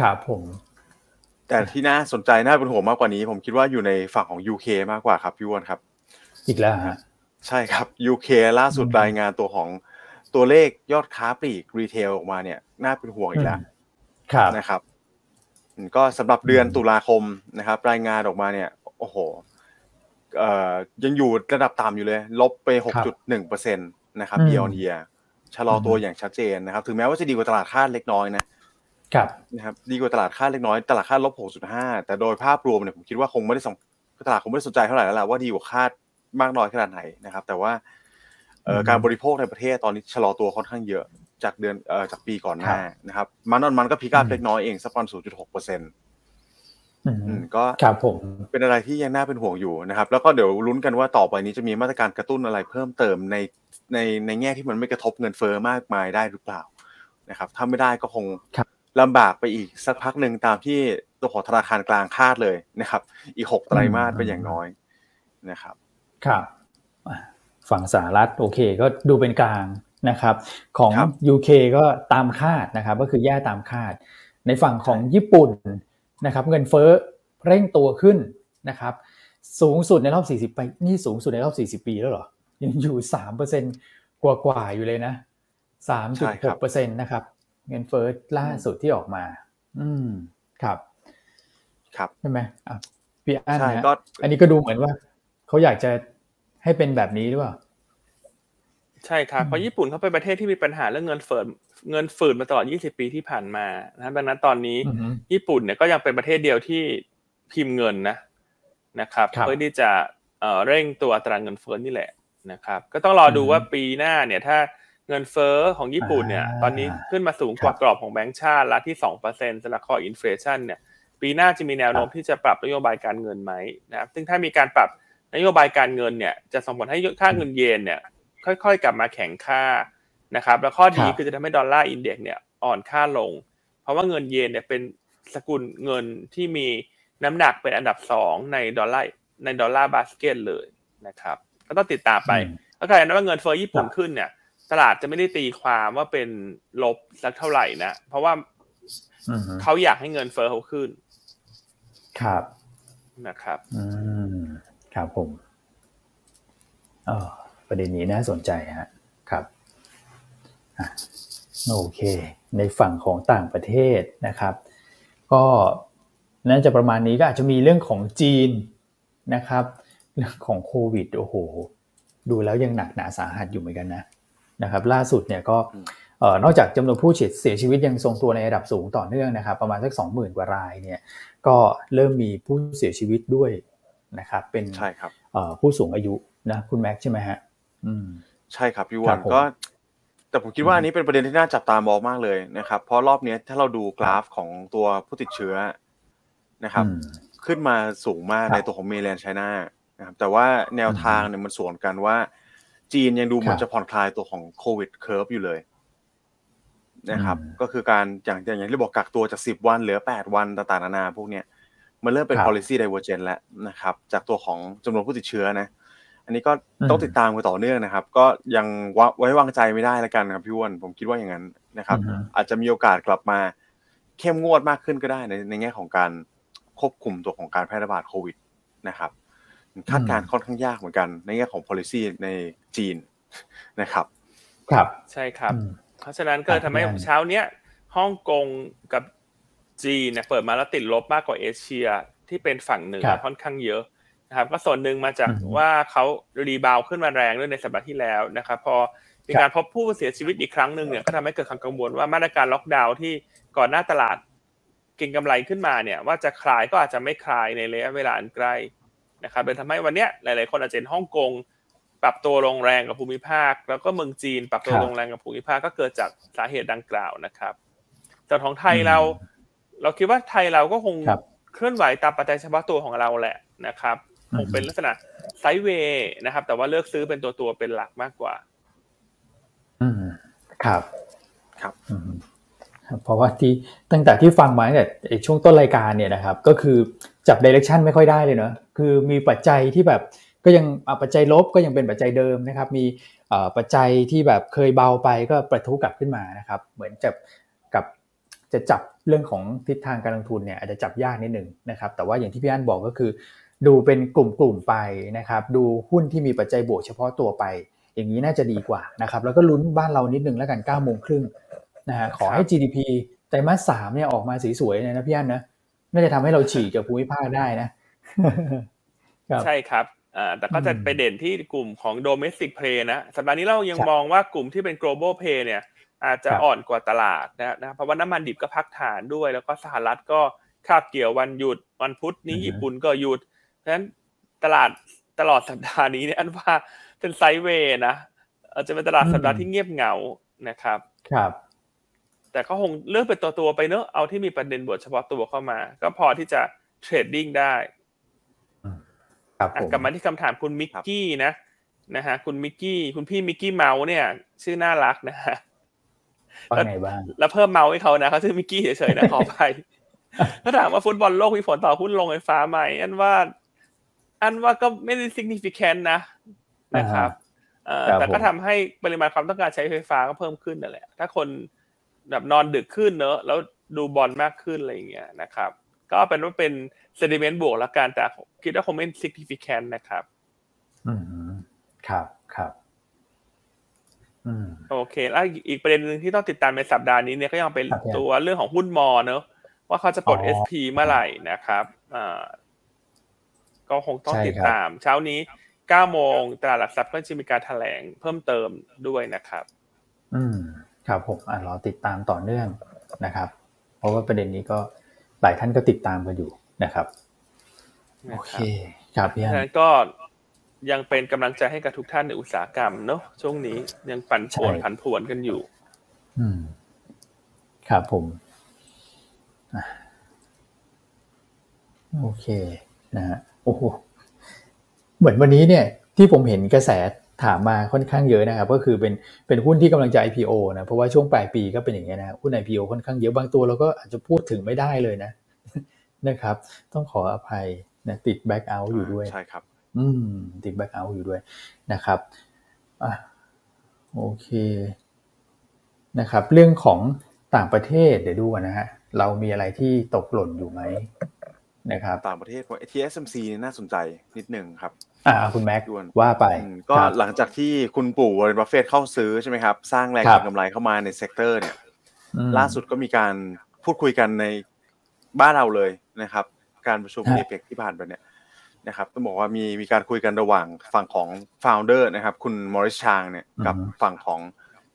ครับผม แต่ที่น่าสนใจน่าเป็นห่วงมากกว่านี้ ผมคิดว่าอยู่ในฝั่งของ UK มากกว่าครับพี่วอนครับ อีกแล้วฮะใช่ครับ UK ล่าสุดรายงานตัวของตัวเลขยอดค้าปลีก retail ออกมาเนี่ย น่าเป็นห่วงอีกแล้วนะครับ ก็สำหรับเดือนตุลาคมนะครับ รายงานออกมาเนี่ย โอ้โหเอ่อ ยังอยู่ระดับต่ำอยู่เลย ลบไปหกจุดหนึ่งเปอร์เซ็นต์นะครับ year on year ชะลอตัวอย่างชัดเจนนะครับ ถึงแม้ว่าจะดีกว่าตลาดคาดเล็กน้อยนะครับนะครับดีกว่าตลาดคาดเล็กน้อย ตลาดคาดลบหกจุดห้าแต่โดยภาพรวมเนี่ยผมคิดว่าคงไม่ได้สตลาดคงไม่ได้สนใจเท่าไหร่แล้วแหละว่าดีกว่าคาดมากน้อยขนาดไหนนะครับ แต่ว่าการบริโภคในประเทศตอนนี้ชะลอตัวค่อนข้างเยอะจากเดือนจากปีก่อนหน้านะครับ month on month ก็ pick up เล็กน้อยเองสักประมาณศูนย์จุดห กเปอร์เซ็นต์ก็ครับผมเป็นอะไรที่ยังน่าเป็นห่วงอยู่นะครับ แล้วก็เดี๋ยวลุ้นกันว่าต่อไปนี้จะมีมาตรการกระตุ้นอะไรเพิ่มเติมในในในแง่ที่มันไม่กระทบเงินเฟ้อมากมายได้หรือเปล่านะครับ ถ้าไม่ได้ก็คงลำบากไปอีกสักพักหนึ่งตามที่ตัวของธนาคารกลางคาดเลยนะครับ อีกหกไตรมาสเป็นอย่างน้อยนะครับ ครับฝั่งสหรัฐโอเคก็ดูเป็นกลางนะครับ ของครับ UK ก็ตามคาดนะครับ ก็คือแย่ตามคาด ในฝั่งของญี่ปุ่น นะครับเงินเฟ้อเร่งตัวขึ้นนะครับสูงสุดในรอบ 40 ปี นี่สูงสุดในรอบ 40 ปีแล้วเหรอ ยังอยู่ 3%กว่ากว่าๆอยู่เลยนะใช่ครับ3.6%นะครับ เงินเฟ้อล่าสุดที่ออกมา อืม ครับ ครับ ใช่ไหมอะพี่อั้นใช่นะก็อันนี้ก็ดูเหมือนว่า เขาอยากจะให้เป็นแบบนี้หรือเปล่า ใช่ครับอืมเพราะญี่ปุ่นเขาเป็นประเทศที่มีปัญหาเรื่องเงินเฟ้อ เงินฝืดมาตลอด 20 ปีที่ผ่านมานะครับดังนั้นตอนนี้อือฮึญี่ปุ่นเนี่ยก็ยังเป็นประเทศเดียวที่พิมพ์เงินนะนะครับครับเพื่อที่จะเอ่อเร่งตัวอัตราเงินเฟ้อนี่แหละนะครับ ก็ต้องรอดูอืมว่าปีหน้าเนี่ยถ้าเงินเฟ้อของญี่ปุ่นเนี่ยอ่าตอนนี้ขึ้นมาสูงกว่าครับกรอบของแบงก์ชาติละที่2%สำหรับ core inflation เนี่ย ปีหน้าจะมีแนวโน้มครับที่จะปรับนโยบายการเงินไหมนะครับ ซึ่งถ้ามีการปรับนโยบายการเงินเนี่ย จะส่งผลให้ค่าเงินเยนเนี่ย ค่อยๆ กลับมาแข็งค่า นะครับ แล้วข้อดีครับคือจะทำให้ Dollar Index เนี่ยอ่อนค่าลง เพราะว่าเงินเยนเนี่ยเป็นสกุลเงินที่มีน้ำหนักเป็นอันดับสองในดอลลาร์ใน dollar basket เลยนะครับ ก็ต้องติดตามไปอืมก็กลายเป็นว่าเงินเฟ้อญี่ปุ่นครับขึ้นเนี่ย ตลาดจะไม่ได้ตีความว่าเป็นลบสักเท่าไหร่นะ เพราะว่าอือฮึเขาอยากให้เงินเฟ้อเขาขึ้น ครับนะครับ อืมครับผมเออประเด็นนี้น่าสนใจฮะ ครับอะ โอเค ในฝั่งของต่างประเทศนะครับ ก็น่าจะประมาณนี้ก็อาจจะมีเรื่องของจีนนะครับเรื่องของโควิดโอ้โห ดูแล้วยังหนักหนาสาหัสอยู่เหมือนกันนะนะครับล่าสุดเนี่ยก็อืมเอ่อนอกจากจำนวนผู้เสียชีวิตยังทรงตัวในระดับสูงต่อเนื่องนะครับ ประมาณสัก20,000 กว่ารายเนี่ยก็เริ่มมีผู้เสียชีวิตด้วยนะครับเป็นใช่ครับเอ่อผู้สูงอายุนะคุณแม็กซ์ใช่ไหมฮะอืมใช่ครับพี่ครัวับนผมก็ แต่ผมคิดว่าอืมอันนี้เป็นประเด็นที่น่าจับตามองมากเลยนะครับ เพราะรอบเนี้ยถ้าเราดูกราฟของตัวผู้ติดเชื้อนะครับอืมขึ้นมาสูงมากครับในตัวของเมเลนไชน่านะครับแต่ว่าแนวทางเนี่ยมันสวนกันว่า จีนยังดูเหมือครันบจะผ่อนคลายตัวของโควิดเคิร์ฟอยู่เลยนะครับอืมก็คือการอย่างอย่างที่บอกกักตัวจากสิบวันเหลือแปดวันต่างๆนานาพวกเนี้ยมันเริ่มเป็นครับ policy divergent แล้วนะครับ จากตัวของจำนวนผู้ติดเชื้อนะ อันนี้ก็อืมต้องติดตามกันต่อเนื่องนะครับ ก็ยังวะไว้วางใจไม่ได้แล้วกันครับพี่อ้วนผมคิดว่าอย่างนั้นนะครับอือฮึอาจจะมีโอกาสกลับมาเข้มงวดมากขึ้นก็ได้ในในแง่ของการควบคุมตัวของการแพร่ระบาดโควิดนะครับคาดการณ์ค่อนข้างยากเหมือนกัน ในแง่ของ policy ในจีนนะครับ ครับใช่ครับอืมเพราะฉะนั้นก็เลยทำให้ครับเช้าเนี้ยฮ่องกงกับจีนเนี่ยเปิดมาแล้วติดลบมากกว่าเอเชียที่เป็นฝั่งเหนือครับค่อนข้างเยอะ นะครับก็ส่วนหนึ่งมาจากอือฮึว่าเขา rebound ขึ้นมาแรงด้วยในสัปดาห์ที่แล้วนะครับพอมีครับการพบผู้เสียชีวิตอีกครั้งหนึ่งเนี่ยก็ทำให้เกิดความกังวลว่ามาตรการล็อกดาวน์ที่ก่อนหน้าตลาดเก็งกำไรขึ้นมาเนี่ย ว่าจะคลายก็อาจจะไม่คลายในระยะเวลาอันใกล้นะครับเลยทำให้วันเนี้ยหลาย ๆ คนอาจจะเห็นฮ่องกงปรับตัวลงแรงกับภูมิภาค แล้วก็เมืองจีนปรับตัวครับลงแรงกับภูมิภาคก็เกิดจากสาเหตุดังกล่าวนะครับแต่ของไทยอืมเรา เราคิดว่าไทยเราก็คงครับเคลื่อนไหวตามปัจจัยเฉพาะตัวของเราแหละนะครับอื คมงเป็นลักษณะไซด์เวย์นะครับ แต่ว่าเลือกซื้อเป็นตัวตัวๆเป็นหลักมากกว่า อืมครับครับอืมครับเพราะว่าที่ตั้งแต่ที่ฟังมาตั้งแต่ไอ้ช่วงต้นรายการเนี่ยนะครับ ก็คือจับดิเรกชันไม่ค่อยได้เลยเนอะคือมีปัจจัยที่แบบก็ยังอะปัจจัยลบก็ยังเป็นปัจจัยเดิมนะครับ มีเอ่อปัจจัยที่แบบเคยเบาไปก็ประทุกลับขึ้นมานะครับ เหมือนจะกับจะจับเรื่องของทิศทางการลงทุนเนี่ยอาจจะจับยากนิดหนึ่งนะครับ แต่ว่าอย่างที่พี่อันบอกก็คือ ดูเป็นกลุ่มๆไปนะครับดูหุ้นที่มีปัจจัยบวกเฉพาะตัวไป อย่างนี้น่าจะดีกว่านะครับแล้วก็ลุ้นบ้านเรานิดนึงแล้วกัน9ก้าโมงครึ่งนะฮะขอให้ GDP ไตรมาสสามเนี่ยออกมาสวยๆเลยนะพี่อันนะน่าจะทำให้เราฉีกกับภูมิภาคได้นะครับใช่ครับอ่าแต่ก็จะอืมไปเด่นที่กลุ่มของ domestic play นะสัปดาห์นี้เรายังครับมองว่ากลุ่มที่เป็น global play เนี่ยอาจจะครับอ่อนกว่าตลาดนะนะครับเพราะว่าน้ำมันดิบก็พักฐานด้วย แล้วก็สหรัฐก็คาบเกี่ยววันหยุดวันพุธนี้อือฮึญี่ปุ่นก็หยุด เพราะฉะนั้นตลาดตลอดสัปดาห์นี้เนี่ยอันว่าเป็น sideway นะอาจจะเป็นตลาดสัปดาห์ที่เงียบเหงานะครับ ครับ แต่ก็คงเลือกเป็นตัวตัวๆไปเนอะเอาที่มีประเด็นบทเฉพาะตัวเข้ามา ก็พอที่จะ trading ได้ครับอะผมกลับมาที่คำถามคุณมิกกี้นะนะฮะคุณมิกกี้ คุณพี่มิกกี้เมาส์เนี่ย ชื่อน่ารักนะฮะว่าไงบ้างแล้วเพิ่มเมาส์ให้เขานะเขาชื่อมิกกี้เฉยๆนะขอไปถ้าถามว่าฟุตบอลโลกมีผลต่อหุ้นลงไฟฟ้าไหมอันว่า อันว่าก็ไม่ได้ significant นะนะครับเอ่อครับแต่ก็ผมทำให้ปริมาณความต้องการใช้ไฟฟ้าก็เพิ่มขึ้นนั่นแหละ ถ้าคนแบบนอนดึกขึ้นเนอะแล้วดูบอลมากขึ้นอะไรอย่างเงี้ยนะครับ ก็เป็นว่าเป็น sentiment บวกแล้วกันแต่คิดว่าคงไม่ significant นะครับ อืมครับครับอืมโอเค แล้วอีกประเด็นหนึ่งที่ต้องติดตามในสัปดาห์นี้เนี่ยก็ยังเป็นครับพี่ตัวเรื่องของหุ้นมอเนอะว่าเขาจะปลดอ๋อ SP เมื่อไหร่นะครับอ่า ก็คงต้องใช่ติดครับตาม เช้านี้9โมงตลาดหลักทรัพย์ก็จะมีการแถลงเพิ่มเติมด้วยนะครับ อืมครับผมอะรอติดตามต่อเนื่องนะครับ เพราะว่าประเด็นนี้ก็หลายท่านก็ติดตามกันอยู่นะครับโอเคครับพี่เพอัราะฉะนนั้นก็ยังเป็นกำลังใจให้กับทุกท่านในอุตสาหกรรมเนอะช่วงนี้ยังปั่นป่วนใช่ผันผวนกันอยู่ อืมครับผมอะโอเคนะฮะ โอ้โหเหมือนวันนี้เนี่ยที่ผมเห็นกระแสถามมาค่อนข้างเยอะนะครับ ก็คือเป็นเป็นหุ้นที่กำลังจะ IPO นะเพราะว่าช่วงปลายปีก็เป็นอย่างเงี้ยนะหุ้น IPO ค่อนข้างเยอะบางตัวเราก็อาจจะพูดถึงไม่ได้เลยนะนะครับ ต้องขออภัยนะติด blackout อยู่ด้วยใช่ครับ อืม ติด blackout อยู่ด้วยนะครับอะโอเคนะครับ เรื่องของต่างประเทศเดี๋ยวดูก่อนนะฮะเรามีอะไรที่ตกหล่นอยู่ไหม นะครับต่างประเทศ TSMC เนี่ยน่าสนใจนิดนึงครับ อ่าคุณแม็กด่วนว่าไปอืมก็ครับหลังจากที่คุณปู่วอร์เรนบัฟเฟตเข้าซื้อใช่ไหมครับ สร้างแรงครับเก็งกำไรเข้ามาใน sector เนี่ยอืมล่าสุดก็มีการพูดคุยกันในบ้านเราเลยนะครับ การประชุมฮะเอเปกที่ผ่านไปเนี่ยนะครับต้องบอกว่ามีมีการคุยกันระหว่างฝั่งของ founder นะครับ คุณมอริสชางเนี่ยกับฝั่งของ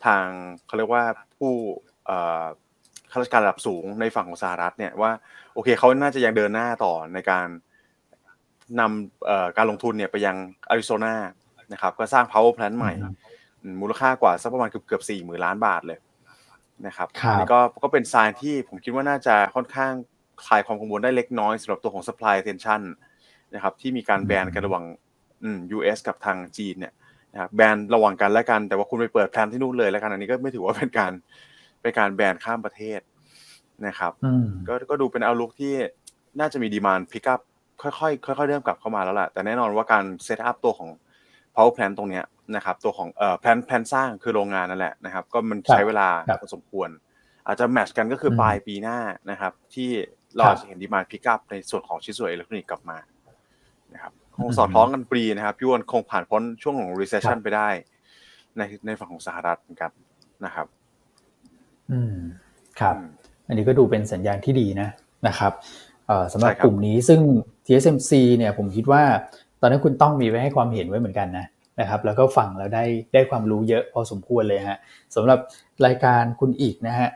ทางเขาเรียกว่าผู้เอ่อข้าราชการระดับสูงในฝั่งของสหรัฐเนี่ยว่าโอเคเขาน่าจะยังเดินหน้าต่อในการนำเอ่อการลงทุนเนี่ยไปยังอาริโซนานะครับก็สร้าง power plant ใหม่อืมมูลค่ากว่าสักประมาณเกือบเกือบสี่หมื่นล้านบาทเลยนะครับครับอันนี้ก็ก็เป็น sign ที่ผมคิดว่าน่าจะค่อนข้างคลายความกังวลได้เล็กน้อยสำหรับตัวของ supply tension นะครับที่มีการแบนกันระหว่างอืม US กับทางจีนเนี่ยนะครับแบนระหว่างกันและกันแต่ว่าคุณไปเปิด plant ที่นู่นเลยแล้วกันอันนี้ก็ไม่ถือว่าเป็นการ เป็นการแบนข้ามประเทศนะครับอืมก็ก็ดูเป็นเอาลุกที่น่าจะมีดีมานพิก up ค่อยๆค่อยๆเริ่มกลับเข้ามาแล้วแหละแต่แน่นอนว่าการ set up ตัวของ power plant ตรงเนี้ยนะครับ ตัวของเอ่อ plant plant สร้างคือโรงงานนั่นแหละนะครับ ก็มันใช้เวลาครับพอสมควร อาจจะ match กันก็คืออมปลายปีหน้านะครับ ที่เราครับอาจจะเห็นดีมานพิก up ในส่วนของชิ้นส่วนอิเล็กทรอนิกส์กลับมานะครับคงอืมสอดคล้องกันพอดีนะครับพี่อ้วนคงผ่านพ้นช่วงของ recession ครับไปได้ ในในฝั่งของสหรัฐเหมือนกันนะครับ อืมครับอืมอันนี้ก็ดูเป็นสัญญาณที่ดีนะนะครับเอ่อสำหรับใช่ครับกลุ่มนี้ซึ่ง TSMC เนี่ยผมคิดว่า ตอนนั้นคุณต้องมีไว้ให้ความเห็นไว้เหมือนกันนะนะครับ แล้วก็ฟังแล้วได้ได้ความรู้เยอะพอสมควรเลยฮะสำหรับรายการคุณอิกนะฮะ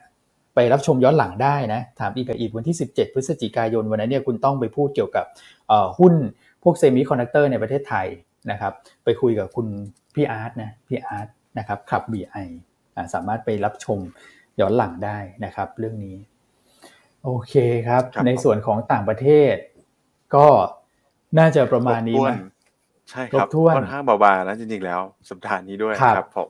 ไปรับชมย้อนหลังได้นะ ถามอีกกับอิกวันที่ 17 พฤศจิกายนวันนั้นเนี่ยคุณต้องไปพูดเกี่ยวกับเอ่อหุ้นพวกเซมิคอนดักเตอร์ในประเทศไทยนะครับ ไปคุยกับคุณพี่อาร์ตนะพี่อาร์ตนะครับขับ BI อ่าสามารถไปรับชม ย้อนหลังได้นะครับ เรื่องนี้ โอเคครับครับในส่วนของต่างประเทศ ก็น่าจะประมาณนี้ครบถ้วนะใช่ครับครบถ้วนค่อนข้างเบาๆนะจริงๆแล้วสัปดาห์นี้ด้วยครับครับผม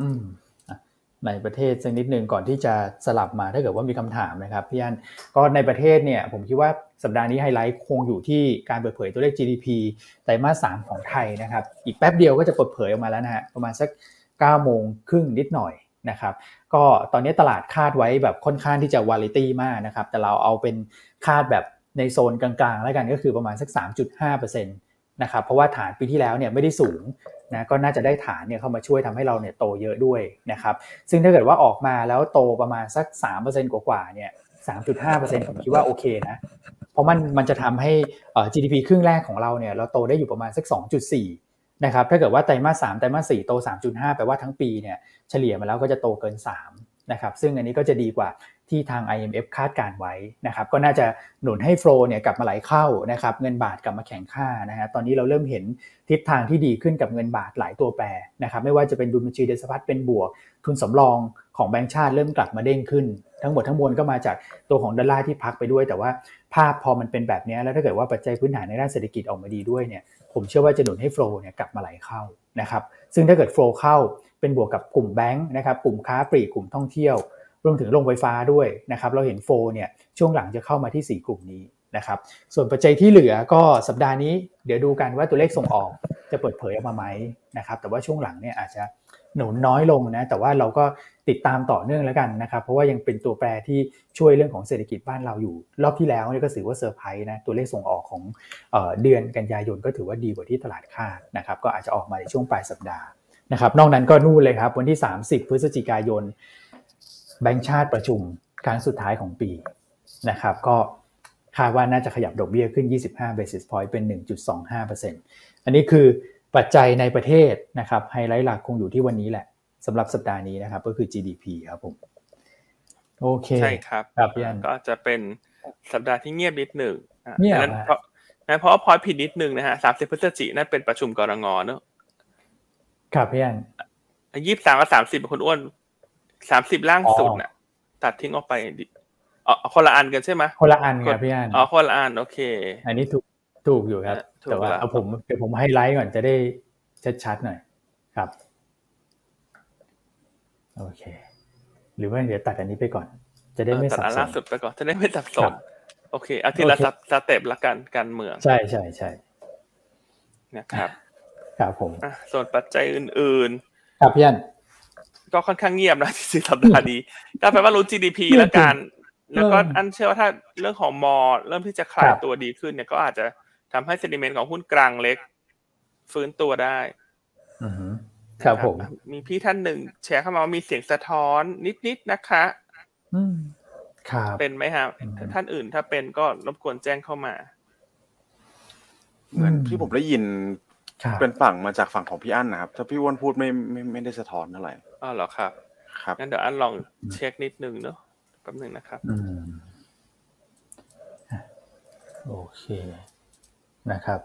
อืมอะในประเทศสักนิดหนึ่งก่อนที่จะสลับมาถ้าเกิดว่ามีคำถามนะครับพี่อันก็ในประเทศเนี่ย ผมคิดว่าสัปดาห์นี้ไฮไลท์คงอยู่ที่การเปิดเผยตัวเลข GDP ไตรมาสสามของไทยนะครับ อีกแป๊บเดียวก็จะเปิดเผยออกมาแล้วนะฮะประมาณสัก9โมงครึ่งนิดหน่อย นะครับก็ตอนนี้ตลาดคาดไว้แบบค่อนข้างที่จะวาลิตี้มากนะครับแต่เราเอาเป็นคาดแบบในโซนกลางๆ แล้วกันก็คือประมาณสัก 3.5%นะครับเพราะว่าฐานปีที่แล้วเนี่ยไม่ได้สูงนะก็น่าจะได้ฐานเนี่ยเข้ามาช่วยทำให้เราเนี่ยโตเยอะด้วยนะครับซึ่งถ้าเกิดว่าออกมาแล้วโตประมาณสัก 3%กว่าๆเนี่ย3.5%ผมคิดว่าโอเคนะเพราะมันมันจะทำให้ GDP ครึ่งแรกของเราเนี่ยเราโตได้อยู่ประมาณสัก 2.4 นะครับถ้าเกิดว่าไตรมาส3ไตรมาส4โต 3.5 แปลว่าทั้งปีเนี่ยเฉลี่ยมาแล้วก็จะโตเกิน3นะครับซึ่งอันนี้ก็จะดีกว่าที่ทาง IMF คาดการไว้นะครับก็น่าจะหนุนให้โฟลเนี่ยกลับมาไหลเข้านะครับเงินบาทกลับมาแข็งค่านะฮะตอนนี้เราเริ่มเห็นทิศทางที่ดีขึ้นกับเงินบาทหลายตัวแปรนะครับไม่ว่าจะเป็นดุลบัญชีเดินสพัดเป็นบวก ทุนสำรองของแบงก์ชาติเริ่มกลับมาเด้งขึ้น ทั้งหมดทั้งมวลก็มาจากตัวของดอลลาร์ที่พักไปด้วย แต่ว่าภาพพอมันเป็นแบบนี้แล้วถ้าเกิดว่าปัจจัยพื้นฐานในด้านเศรษฐกิจออกมาดีด้วยเนี่ย ผมเชื่อว่าจะหนุนให้โฟลเนี่ยกลับมาไหลเข้านะครับซึ่งถ้าเกิดโฟลเข้าเป็นบวกกับกลุ่มแบงค์นะครับกลุ่มค้าปลีกกลุ่มท่องเที่ยว รวมถึงโรงไฟฟ้าด้วยนะครับเราเห็นโฟลเนี่ยช่วงหลังจะเข้ามาที่ 4 กลุ่มนี้นะครับส่วนปัจจัยที่เหลือก็สัปดาห์นี้เดี๋ยวดูกันว่าตัวเลขส่งออกจะเปิดเผยออกมาไหมนะครับแต่ว่าช่วงหลังเนี่ยอาจจะ หนุนน้อยลงนะแต่ว่าเราก็ติดตามต่อเนื่องแล้วกันนะครับเพราะว่ายังเป็นตัวแปรที่ช่วยเรื่องของเศรษฐกิจบ้านเราอยู่ รอบที่แล้วเนี่ยก็ถือว่าเซอร์ไพรส์นะตัวเลขส่งออกของเออเดือนกันยายนก็ถือว่าดีกว่าที่ตลาดคาดนะครับก็อาจจะออกมาในช่วงปลายสัปดาห์นะครับนอกนั้นก็นู่นเลยครับวันที่ 30 พฤศจิกายนแบงก์ชาติประชุมครั้งสุดท้ายของปีนะครับก็คาดว่าน่าจะขยับดอกเบี้ยขึ้น 25 basis point เป็น 1.25%อันนี้คือ ปัจจัยในประเทศนะครับไฮไลท์หลักคงอยู่ที่วันนี้แหละสำหรับสัปดาห์นี้นะครับ ก็คือ GDP ครับผมโอเคใช่ครับครับพี่อันก็จะเป็นสัปดาห์ที่เงียบนิดหนึ่งอะเงียบนั้นฮะเพราะนั้นเพราะว่าพอยผิดนิดนึงนะฮะสามสิบพฤศจิกนั่นเป็นประชุมกรงงเนอะครับพี่อันยี่สิบสามกับสามสิบคุณอ้วนสามสิบล่างสุดอ๋อน่ะ ตัดทิ้งออกไปดิอ๋อคนละอันกันใช่ไหมคนละอันครับพี่อันอ๋อคนละอันโอเค อันนี้ถูก ถูกอยู่ครับเออถูกแต่ว่าแล้วเอาผมเดี๋ยวผมให้ไลท์ก่อนจะได้ชัดๆหน่อยครับ โอเค หรือว่าเดี๋ยวตัดอันนี้ไปก่อน จะได้ไม่ตัดสับอันสล่านสุดไปก่อนจะได้ไม่สับสครันบโอเคเอาทีละโอเคสสเต็ปละกันการเมือง ใช่ใช่ใช่นะครับครับผมอะส่วนปัจจัยอื่นครับพี่อันๆก็ค่อนข้างเงียบนะที่สัปดาห์นี้ก็แปลว่ารู้ GDP เงียบแล้วกัน แล้วก็เอออัอันเชื่อว่าถ้าเรื่องของมอ เริ่มที่จะคลายครับตัวดีขึ้นเนี่ยก็อาจจะ ทำให้เซนิเมนต์ของหุ้นกลางเล็ก ฟื้นตัวได้อือหือครับผมนะมีพี่ท่านหนึ่งแชร์เข้ามาว่ามีเสียงสะท้อนนิดๆนะคะอืมครับเป็นไหมครับอืมท่านอื่นถ้าเป็นก็รบกวนแจ้งเข้ามา เหมือนอืมที่ผมได้ยินครับเป็นฝั่งมาจากฝั่งของพี่อั้นนะครับ ถ้าพี่อ้วนพูดไม่ไม่ไม่ได้สะท้อนเท่าไหร่อ๋อเหรอครับ ครับงั้นเดี๋ยวอันลองเช็คนิดนึงเนอะแป๊บหนึงนะครับอืมอะโอเค นะครับ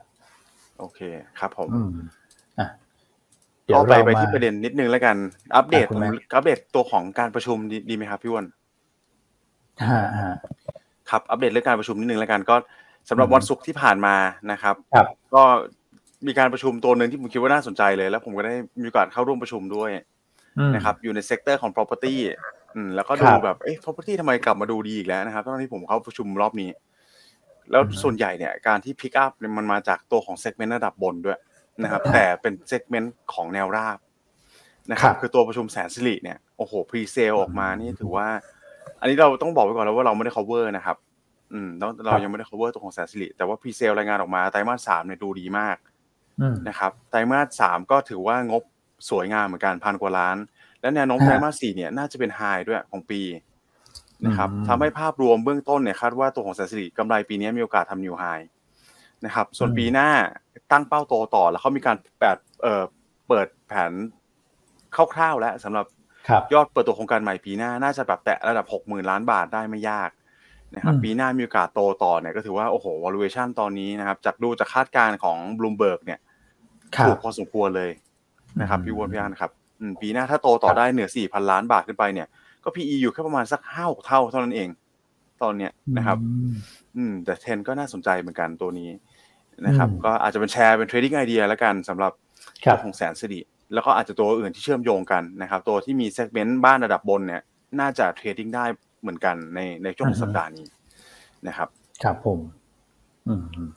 โอเคครับผมอืมอะเดี๋ยก็วไปเราไปมาที่ประเด็นนิดนึงแล้วกัน อัปเดตอะคุณแม่อัปเดตตัวของการประชุมดีดีไหมครับพี่อ้วนฮะฮะครับอัปเดตเรื่องการประชุมนิดนึงแล้วกันก็สำหรับอืมวันศุกร์ที่ผ่านมานะครับครับ ก็มีการประชุมตัวหนึ่งที่ผมคิดว่าน่าสนใจเลย แล้วผมก็ได้มีโอกาสเข้าร่วมประชุมด้วยอืมนะครับ อยู่ใน sector ของ property อืมแล้วก็ดูรับแบบเอ๊ะ property ทำไมกลับมาดูดีอีกแล้วนะครับตอนที่ผมเข้าประชุมรอบนี้ แล้วอืมส่วนใหญ่เนี่ยการที่ pick up เนี่ยมันมาจากตัวของ segment ระดับบนด้วยนะครับ แต่เป็น segment ของแนวราบนะครับครับ คือตัวประชุมแสนสิริเนี่ยโอ้โห pre sale ออกมานี่ถือว่า อันนี้เราต้องบอกไว้ก่อนแล้วว่าเราไม่ได้ cover นะครับ อืมแล้วเรายังไม่ได้ cover ตัวของแสนสิริแต่ว่า pre sale รายงานออกมาไตรมาสสามเนี่ยดูดีมากอืมนะครับไตรมาสสามก็ถือว่างบสวยงามเหมือนกันพันกว่าล้าน และแนวโน้มฮะไตรมาสสี่เนี่ยน่าจะเป็นไฮด้วยของปี นะครับอืมทำให้ภาพรวมเบื้องต้นเนี่ยคาดว่าตัวของแสนสิริกำไรปีนี้มีโอกาสทำนิวไฮนะครับส่วนปีหน้าตั้งเป้าโตต่อ แล้วเขามีการแปดเอ่อเปิดแผนคร่าวๆแล้วสำหรับครับยอดเปิดตัวโครงการใหม่ปีหน้าน่าจะแบบแตะระดับหกหมื่นล้านบาทได้ไม่ยากนะครับอืมปีหน้ามีโอกาสโตต่อเนี่ยก็ถือว่าโอ้โห valuation ตอนนี้นะครับจากดูจากคาดการณ์ของ Bloomberg เนี่ยครัถูบกพอสมควรเลยนะครับอืมพี่อ้วนพี่อันครับอืมปีหน้าถ้าโตต่อครับได้เหนือ4,000ล้านบาทขึ้นไปเนี่ย ก็ PE อยู่แค่ประมาณสักห้าหกเท่าเท่านั้นเอง ตอนเนี้ยนะครับ อืมอืมแต่เทนก็น่าสนใจเหมือนกันตัวนี้นะครับอืมก็อาจจะเป็นแชร์เป็น trading idea แล้วกันสำหรับครัตับวของแสนสิริแล้วก็อาจจะตัวอื่นที่เชื่อมโยงกันนะครับ ตัวที่มี segment บ้านระดับบนเนี่ย น่าจะ trading ได้เหมือนกันในในช่วงอือฮึสัปดาห์นี้นะครับครับผมอืมอืม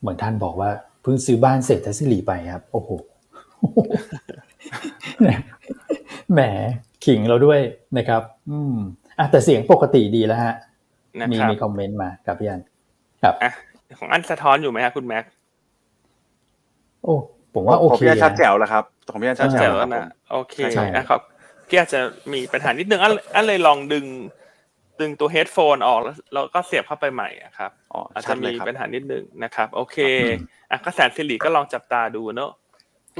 เหมือนท่านบอกว่าเพิ่งซื้อบ้านเสร็จทัศรีไปครับ โอ้โหแหม ขิงเราด้วยนะครับ อืมอะแต่เสียงปกติดีแล้วฮะนะมีครับมีคอมเมนต์มาครับพี่อันครับอะของอันสะท้อนอยู่ไหมครับคุณแม็กโอ้ผมว่าโอของเคพี่อันชัดนะแจ๋วแล้วครับของพี่อันชัดแจ๋เจ๋ววแล้วครับผนะมโอเคใช่นะครับพี่อาจจะมีปัญหานิดนึงอันอันเลยลองดึง ดึงตัวเฮดโฟนออกแล้วแล้วก็เสียบเข้าไปใหม่อะครับอ๋ออาจชัจะดเลมียครับปัญหานิดนึงนะครับ โอเคอืมอะก็แสนสิริก็ลองจับตาดูเนอะ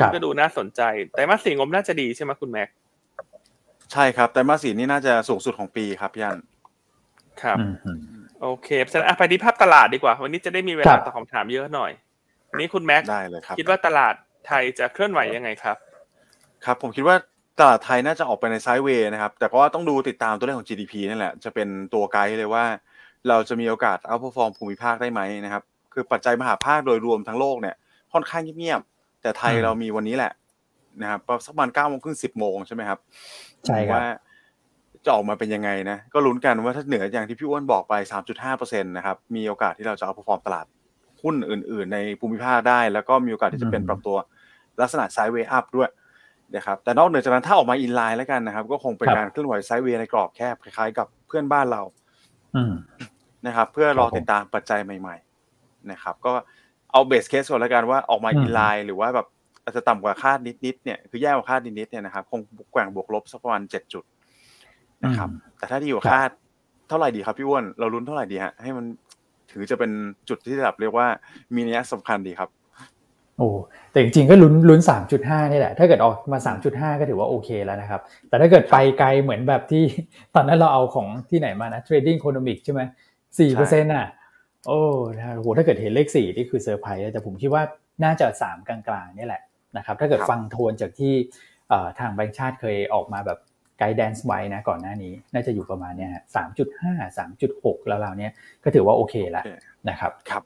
ครัคุณบก็ดูน่าสนใจ แต่มาสี่งบน่าจะดีใช่ไหมคุณแม็ก ใช่ครับ แต่มาสสีนี่น่าจะสูงสุดของปีครับพี่อันครับอืมอืมโอเคเพราะฉะนั้นอะไปที่ภาพตลาดดีกว่า วันนี้จะได้มีเวคลารับตอบคำถามเยอะหน่อยวันนี้คุณแม็กได้เลยครับคิดว่าตลาดไทยจะเคลื่อนไหวยังไงครับ ครับ ผมคิดว่าตลาดไทยน่าจะออกไปใน sideway นะครับ แต่ก็ต้องดูติดตามตัวเลขของ GDP นั่นแหละ จะเป็นตัวไกด์เลยว่า เราจะมีโอกาส outperform ภูมิภาคได้ไหมนะครับ คือปัจจัยมหภาคโดยรวมทั้งโลกเนี่ย ค่อนข้างเงียบๆแต่ไทยอืมเรามีวันนี้แหละนะครับสักประมาณเก้าโมงครึ่งสิบโมงใช่ไหมครับ ใช่ครับว่าจะออกมาเป็นยังไงนะ ก็ลุ้นกันว่าถ้าเหนืออย่างที่พี่อ้วนบอกไป 3.5%นะครับ มีโอกาสที่เราจะ outperform ตลาดหุ้นอื่น ๆ ในภูมิภาคได้ แล้วก็มีโอกาสที่จะเป็นปรับตัวลักษณะ sideway up ด้วยนะครับ แต่นอกเหนือจากนั้นถ้าออกมา in line แล้วกันนะครับ ก็คงเป็นการเคลื่อนไหว sideway ในกรอบแคบคล้ายๆ กับเพื่อนบ้านเราอืมนะครับ เพื่อรอติดตามปัจจัยใหม่ ๆ นะครับ ก็เอา base case ก่อนแล้วกันว่าออกมาอืม in line หรือว่าแบบ อาจจะต่ำกว่าคาดนิดๆเนี่ยคือแย่กว่าคาดนิดๆเนี่ยนะครับคงแกว่งบวกลบสักประมาณเจ็ดจุดนะครับ แต่ถ้าดีกว่าครับคาดเท่าไหร่ดีครับพี่อ้วนเราลุ้นเท่าไหร่ดีฮะให้มันถือจะเป็นจุดที่แบบเรียกว่ามีนัยสำคัญดีครับ โอ้แต่จริงๆก็ลุ้นลุ้นสามจุดห้านี่แหละ ถ้าเกิดออกมาสามจุดห้าก็ถือว่าโอเคแล้วนะครับ แต่ถ้าเกิดไปไกลเหมือนแบบที่ตอนนั้นเราเอาของที่ไหนมานะ trading economic ใช่ไหมสี่เปอร์เซ็นต์อะโอ้นะโอ้โหถ้าเกิดเห็นเลขสี่นี่คือเซอร์ไพรส์แต่ผมคิดว่าน่าจะสามกลางๆนี่แหละ นะครับถ้าเกิดครับฟังโทนจากที่เอ่อทางแบงค์ชาติเคยออกมาแบบไกด์แดนซ์ไว้นะก่อนหน้านี้ น่าจะอยู่ประมาณเนี้ยสามจุดห้าสามจุดหกแล้วเราเนี้ยก็ถือว่าโอเคแล้วนะครับครับ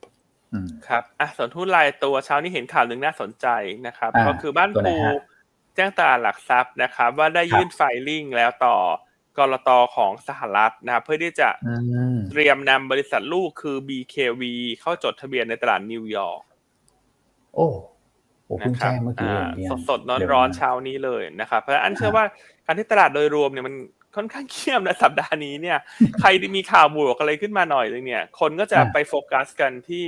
อืมครับอะส่วนหุ้นรายตัวเช้านี้เห็นข่าวหนึ่งน่าสนใจนะครับอ่าก็คือบ้านตัวไหนปูฮะแจ้งตลาดหลักทรัพย์นะครับ ว่าได้ยื่นไฟลิ่งแล้วต่อกรตของสหรัฐนะครับเพื่อที่จะอืมเตรียมนำบริษัทลูกคือ BKV เข้าจดทะเบียนในตลาดนิวยอร์กโอ้ โอ้เพิ่นะงครัแจ้งเมื่อกี้เองเนี่ยสดๆร้อนๆเช้านี้เลยนะครับเพราะฉะนั้นอันเชื่อว่าการที่ตลาดโดยรวมเนี่ยมันค่อนข้างเขี้ยมนะสัปดาห์นี้เนี่ย ใครที่มีข่าวบวกอะไรขึ้นมาหน่อยนึงเนี่ย คนก็จะอะไปโฟกัสกันที่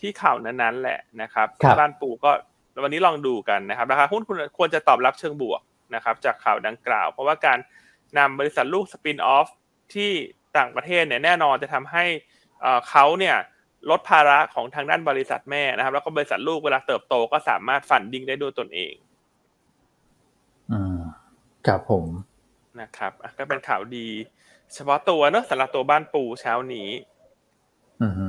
ที่ข่าวนั้นๆแหละนะครับครับบ้านปูก็วันนี้ลองดูกันนะครับราคาหุ้นคุณควรจะตอบรับเชิงบวกนะครับ จากข่าวดังกล่าว เพราะว่าการนำบริษัทลูกสปินออฟที่ต่างประเทศเนี่ยแน่นอนจะทำให้เอ่อเขาเนี่ย ลดภาระของทางด้านบริษัทแม่นะครับ แล้วก็บริษัทลูกเวลาเติบโตก็สามารถฟันดิ้งได้ด้วยตนเองอืมครับผมนะครับอะก็เป็นข่าวดี เฉพาะตัวเนอะสำหรับตัวบ้านปูเช้านี้อืมฮึ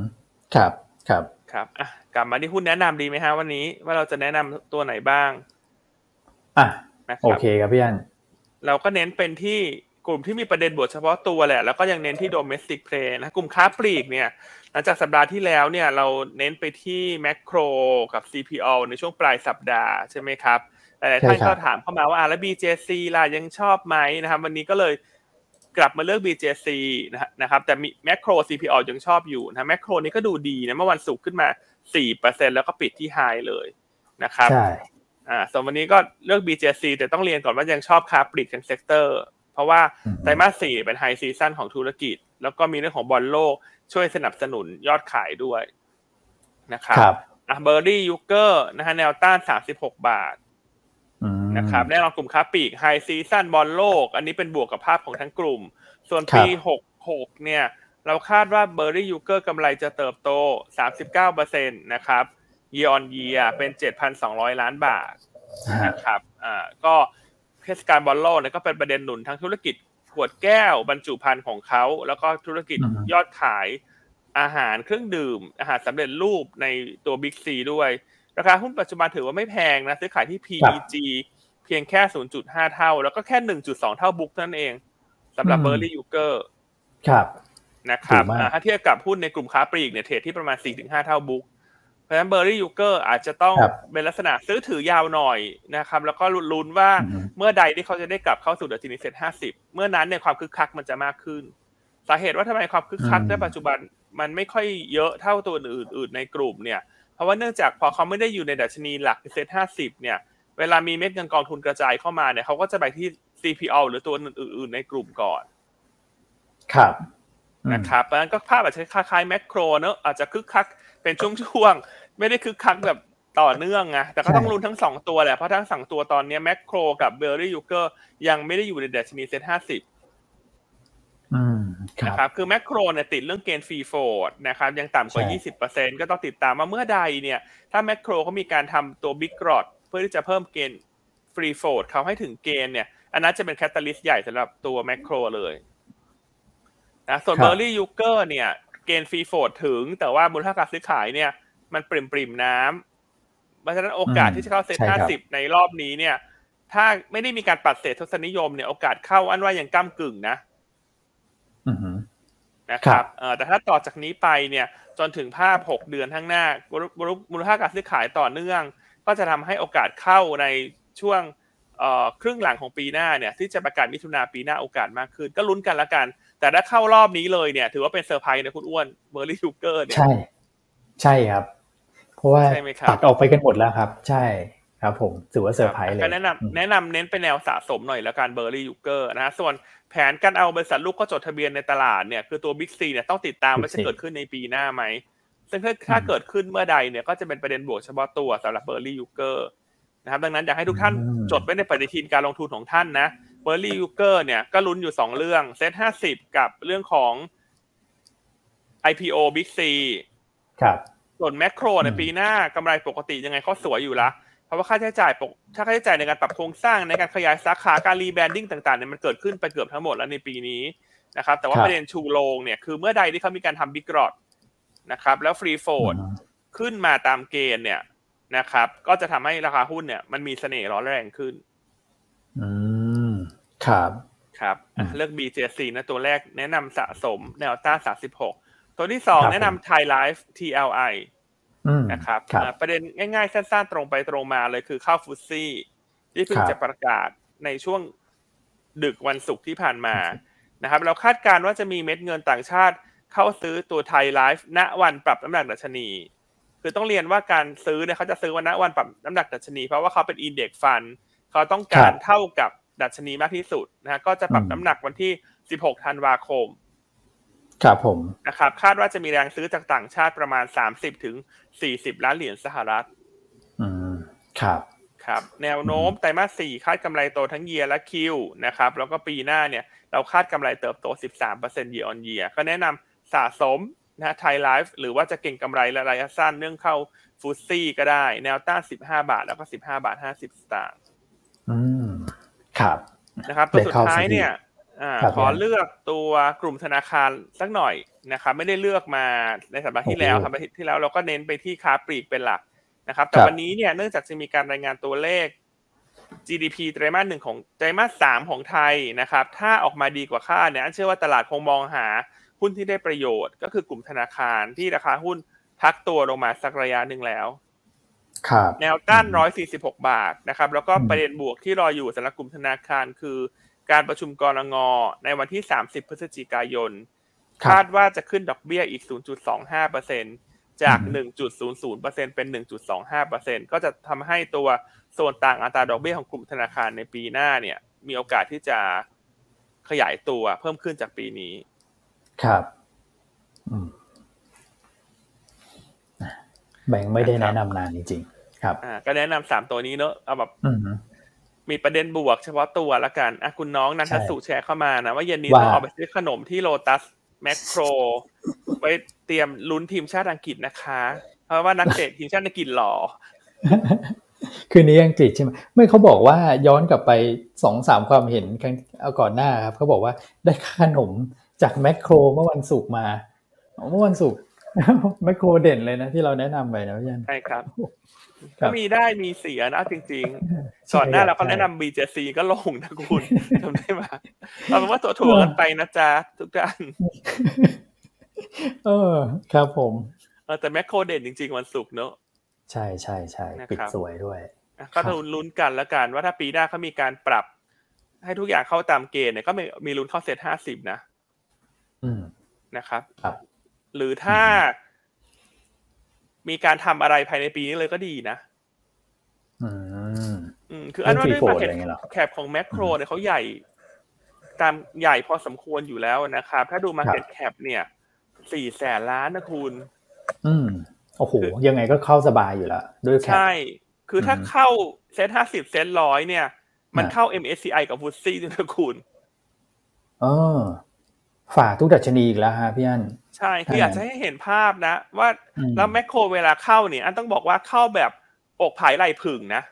ครับครับครับอะกลับมาที่หุ้นแนะนำดีไหมฮะวันนี้ ว่าเราจะแนะนำตัวไหนบ้าง อะนะคโอรับเคครับพี่อันเราก็เน้นเป็นที่ กลุ่มที่มีประเด็นบวกเฉพาะตัวแหละ แล้วก็ยังเน้นที่ domestic play นะกลุ่มค้าปลีกเนี่ยหลังจากสัปดาห์ที่แล้วเนี่ยเราเน้นไปที่แม c โครกับ CPO ในช่วงปลายสัปดาห์ใช่ไหมครับหลายๆท่านใช่ครับก็ถามเข้ามาว่าอะแล้ว BJC ล่ะยังชอบไหมนะครับวันนี้ก็เลยกลับมาเลือก BJC นะฮะนะครับแต่มีแม c โคร CPO ยังชอบอยู่นะแม c โครนี้ก็ดูดีนะเมื่อวันศุกร์ขึ้นมา 4%แล้วก็ปิดที่ไฮเลยนะครับใช่อ่าส่วนวันนี้ก็เลือก BJC แต่ต้องเรียนก่อนว่ายังชอบค้าปลีกทั้ง sector เพ ราะว่าอืมไตรมาสสี่เป็น high season ของธุรกิจ แล้วก็มีเรื่องของบอลโลกช่วยสนับสนุนยอดขายด้วยนะครับครับอะ Berli Jucker นะฮะแนวต้าน36บาทอืมนะครับแน่นอนกลุ่มค้าปลีก high season บอลโลก อันนี้เป็นบวกกับภาพของทั้งกลุ่ม ส่วนปีครับ66เนี่ย เราคาดว่า Berli Jucker กำไรจะเติบโต39%นะครับ year on year เป็น7,200ล้านบาทอ่านะครับอ่าก็เท ศกาลบอลโลกเนี่ยก็เป็นประเด็นหนุนทั้งธุรกิจขวดแก้วบรรจุภัณฑ์ของเขา แล้วก็ธุรกิจอือฮึยอดขายอาหารเครื่องดื่ม อาหารสำเร็จรูปในตัว Big C ด้วย ราคาหุ้นปัจจุบันถือว่าไม่แพงนะ ซื้อขายที่ PEG เพียงแค่ 0.5 เท่า แล้วก็แค่ 1.2 เท่า book นั่นเองสำหรับอืมเบอร์รี่ยูเกอร์ครับนะครับถูกมากอ่าถ้าเทียบกับหุ้นในกลุ่มค้าปลีกเนี่ย trade ที่ประมาณ 4-5 เท่า book เพ ราะฉะนั้น Berli Jucker อาจจะต้องครับเป็นลักษณะซื้อถือยาวหน่อยนะครับ แล้วก็ลุ้นๆว่าอือฮึเมื่อใดที่เขาจะได้กลับเข้าสู่ดัชนีเซ็ตห้าสิบเมื่อนั้นเนี่ยความคึกคักมันจะมากขึ้น สาเหตุว่าทำไมความคึกคักอืมในปัจจุบันมันไม่ค่อยเยอะเท่าตัวอื่นๆในกลุ่มเนี่ย เพราะว่าเนื่องจากพอเขาไม่ได้อยู่ในดัชนีหลักเซ็ตห้าสิบเนี่ย เวลามีเม็ดเงินกองทุนกระจายเข้ามาเนี่ยเขาก็จะไปที่ CPALL หรือตัวอื่น ๆ ในกลุ่มก่อน ครับอืมนะครับเพราะฉะนั้นก็ภาพอาจจะคล้ายๆแมคโครเนอะอาจจะคึกคัก เป็นช่วงๆ ไม่ได้คึกคักแบบต่อเนื่องไงแต่ก็ต้องลุ้นทั้งสองตัวแหละ เพราะทั้งสองตัวตอนนี้แมคโครกับ Berli Jucker ยังไม่ได้อยู่ในดัชนีเซ็ตห้าสิบอืมครันะบครับคือแมคโครเนี่ยติดเรื่องเกณฑ์ free float นะครับยังต่ำกว่าใช่20%ก็ต้องติดตามว่าเมื่อใดเนี่ย ถ้าแมคโครเขามีการทำตัว big lot เพื่อที่จะเพิ่มเกณฑ์free float เขาให้ถึงเกณฑ์เนี่ย อันนั้นจะเป็น catalyst ใหญ่สำหรับตัวแมคโครเลยนะส่วนครับ Berli Jucker เนี่ย เกณฑ์ free float ถึง แต่ว่ามูลค่าการซื้อขายเนี่ย มันปริ่มปริ่มๆน้ำเพราะฉะนั้นโอกาสที่จะเข้าเซ็ตใช่ครัห้าสิบในรอบนี้เนี่ย ถ้าไม่ได้มีการปัดเศษทศนิยมเนี่ยโอกาสเข้าอันว่ายังก้ากึ่งนะอือฮึนะคครับเอ่อแต่ถ้าต่อจากนี้ไปเนี่ย จนถึงภาพ6เดือนข้างหน้ามูลมูลมูลค่าการซื้อขายต่อเนื่อง ก็จะทำให้โอกาสเข้าในช่วงเอ่อครึ่งหลังของปีหน้าเนี่ย ที่จะประกาศมิถุนาปีหน้าโอกาสมากขึ้น ก็ลุ้นกันละกัน แต่ถ้าเข้ารอบนี้เลยเนี่ย ถือว่าเป็นเซอร์ไพรส์นะคุณอ้วน Berli Jucker เนี่ยใช่ ใช่ครับ เพราะว่าใช่ไหมครับตัดออกไปกันหมดแล้วครับ ใช่ครับผมถือว่าเซอร์ไพรส์เลยก็แนะนำอืมแนะนำเน้นไปแนวสะสมหน่อยแล้วกัน Berli Jucker นะฮะส่วนแผนการเอาบริษัทลูกก็จดทะเบียนในตลาดเนี่ยคือตัว Big C เนี่ยต้องติดตามว่าจะเกิดขึ้นในปีหน้าไหมซึ่งถ้าถ้าเกิดขึ้นเมื่อใดเนี่ยก็จะเป็นประเด็นบวกเฉพาะตัวสำหรับ Berli Jucker นะครับดังนั้นอยากให้ทุกท่านอืมจดไว้ในปฏิทินการลงทุนของท่านนะ Berli Jucker เนี่ยก็ลุ้นอยู่สองเรื่องเซ็ตห้าสิบกับเรื่องของ IPO Big C ครับส่วนแมคโครในอืมปีหน้ากำไรปกติยังไงเขาสวยอยู่ละเพราะว่าค่าใช้จ่ายปกถ้าค่าใช้จ่ายในการปรับโครงสร้างในการขยายสาขาการ rebranding ต่างๆเนี่ยมันเกิดขึ้นไปเกือบทั้งหมดแล้วในปีนี้นะครับ แต่ว่าครับประเด็นชูโรงเนี่ยคือเมื่อใดที่เขามีการทำบิ๊กรอดนะครับ แล้วฟรีโฟดอืมขึ้นมาตามเกณฑ์เนี่ยนะครับ ก็จะทำให้ราคาหุ้นเนี่ย มันมีเสน่ห์ร้อนแรงขึ้น อืม ครับครับอะอืมเลือก BJC นะตัวแรกแนะนำสะสมแนวต้าน36ตัวที่สองครับแนะนำ Thai Life TLI อืมนะครับครับอ่าประเด็นง่ายๆ สั้นๆ ตรงไปตรงมาเลยคือข้าวฟุตซี่ ที่เพิ่งครับจะประกาศในช่วงดึกวันศุกร์ที่ผ่านมานะครับ เราคาดการณ์ว่าจะมีเม็ดเงินต่างชาติเข้าซื้อตัวไทยไลฟ์ณวันปรับน้ำหนักดัชนี คือต้องเรียนว่าการซื้อเนี่ยเขาจะซื้อวันณวันปรับน้ำหนักดัชนี เพราะว่าเขาเป็นอินเด็กฟัน เขาต้องการครับเท่ากับ ดัชนีมากที่สุดนะฮะก็จะปรับอืมน้ำหนักวันที่ 16 ธันวาคม ครับผมนะครับคาดว่าจะมีแรงซื้อจากต่างชาติประมาณ 30 ถึง 40 ล้านเหรียญสหรัฐ อืม ครับครับแนวโน้มไตรมาส4คาดกำไรโตทั้ง year และ Q นะครับแล้วก็ปีหน้าเนี่ยเราคาดกำไรเติบโต 13% year on year ก็แนะนำสะสมนะไทยไลฟ์หรือว่าจะเก่งกำไรระยะสั้นเรื่องเข้า FTSE ก็ได้ แนวต้าน15 บาท แล้วก็ 15 บาท 50 สตางค์อืม ครับนะครับตัวสุดท้ายได้เข้าเนี่ย FTSE อ่าครับขอเลือกตัวกลุ่มธนาคารสักหน่อยนะครับ ไม่ได้เลือกมาในสัปดาห์ที่แล้วโอ้โหครับอาทิตย์ที่แล้วเราก็เน้นไปที่ค้าปลีกเป็นหลักนะครับ แต่ครับวันนี้เนี่ยเนื่องจากจะมีการรายงานตัวเลข GDP ไตรมาสหนึ่งของไตรมาสสามของไทยนะครับ ถ้าออกมาดีกว่าคาดเนี่ยอันเชื่อว่าตลาดคงมองหาหุ้นที่ได้ประโยชน์ ก็คือกลุ่มธนาคารที่ราคาหุ้นพักตัวลงมาสักระยะหนึ่งแล้วครับ แนวต้านอืม146 บาทนะครับ แล้วก็อืมประเด็นบวกที่รออยู่สำหรับกลุ่มธนาคารคือการประชุมกรงงในวันที่ 30 พฤศจิกายนครับคาดว่าจะขึ้นดอกเบี้ยอีก 0.25%จากอืม1.00%เป็น 1.25%ก็จะทำให้ตัวโซนต่างอัตราดอกเบี้ยของกลุ่มธนาคารในปีหน้าเนี่ย มีโอกาสที่จะขยายตัวเพิ่มขึ้นจากปีนี้ ครับ อืม แบงค์ไม่ได้แนะนำนานจริงๆครับอ่าก็แนะนำสามตัวนี้เนอะเอาแบบอืมมีประเด็นบวกเฉพาะตัวละกันอะคุณน้องนันทใช่สุแชร์เข้ามานะ ว่าเย็นนี้ว่าต้องออกไปซื้อขนมที่โลตัสแมคโคร ไว้เตรียมลุ้นทีมชาติอังกฤษนะคะ เพราะว่านักเตะทีมชาติอังกฤษหล่อคืนนี้อังกฤษใช่ไหมไม่เขาบอกว่าย้อนกลับไปสองสามความเห็นครั้งเอาก่อนหน้าครับเขาบอกว่าได้ขนมจากแมคโครเมื่อวันศุกร์มาเมื่อวันศุกร์ แมคโครเด่นเลยนะที่เราแนะนำไปนะพี่ยันใช่ครับครัก็บมีได้มีเสียนะจริงๆก่อนหน้าเราก็แนะนำ BJC ก็ลงนะคุณจำได้ไหมเอาเป็นว่าตัวถ่วงกันไปนะจ๊ะทุกท่านเออ ครับผมเออแต่แมคโครเด่นจริง ๆ วันศุกร์เนอะใช่ใช่ใช่นะครับปิดสวยด้วยอะก็ต้องลุ้นกันแล้วกันว่าถ้าปีหน้าเขามีการปรับ ให้ทุกอย่างเข้าตามเกณฑ์เนี่ยก็มีมีลุ้นเข้าเซตห้าสิบนะอืมนะครับครับ หรือถ้ามีการทำอะไรภายในปีนี้เลยก็ดีนะอืมอืมคืออันว่าเรื่ด้อวงย free มา flow อะไรอย่างเงี้ยเหรอ cap ของแมคโครเนี่ยเขาใหญ่ตามใหญ่พอสมควรอยู่แล้วนะครับ ถ้าดู market cap เนี่ยสี่แสนล้านนะคุณ อืมโอ้โห ยังไงก็เข้าสบายอยู่แล้วด้วย cap ใช่ คือถ้าอืมเข้าเซ็ตห้าสิบเซ็ตร้อยเนี่ย มันอะเข้า MSCI กับ FTSE ด้วยนะคุณเออฝากทุกดัชนีอีกแล้วฮะพี่อัน ใช่คือใช่อยากจะให้เห็นภาพนะ ว่าอืมแล้วแมคโครเวลาเข้าเนี่ย อันต้องบอกว่าเข้าแบบอกผายไหลผึ่งนะ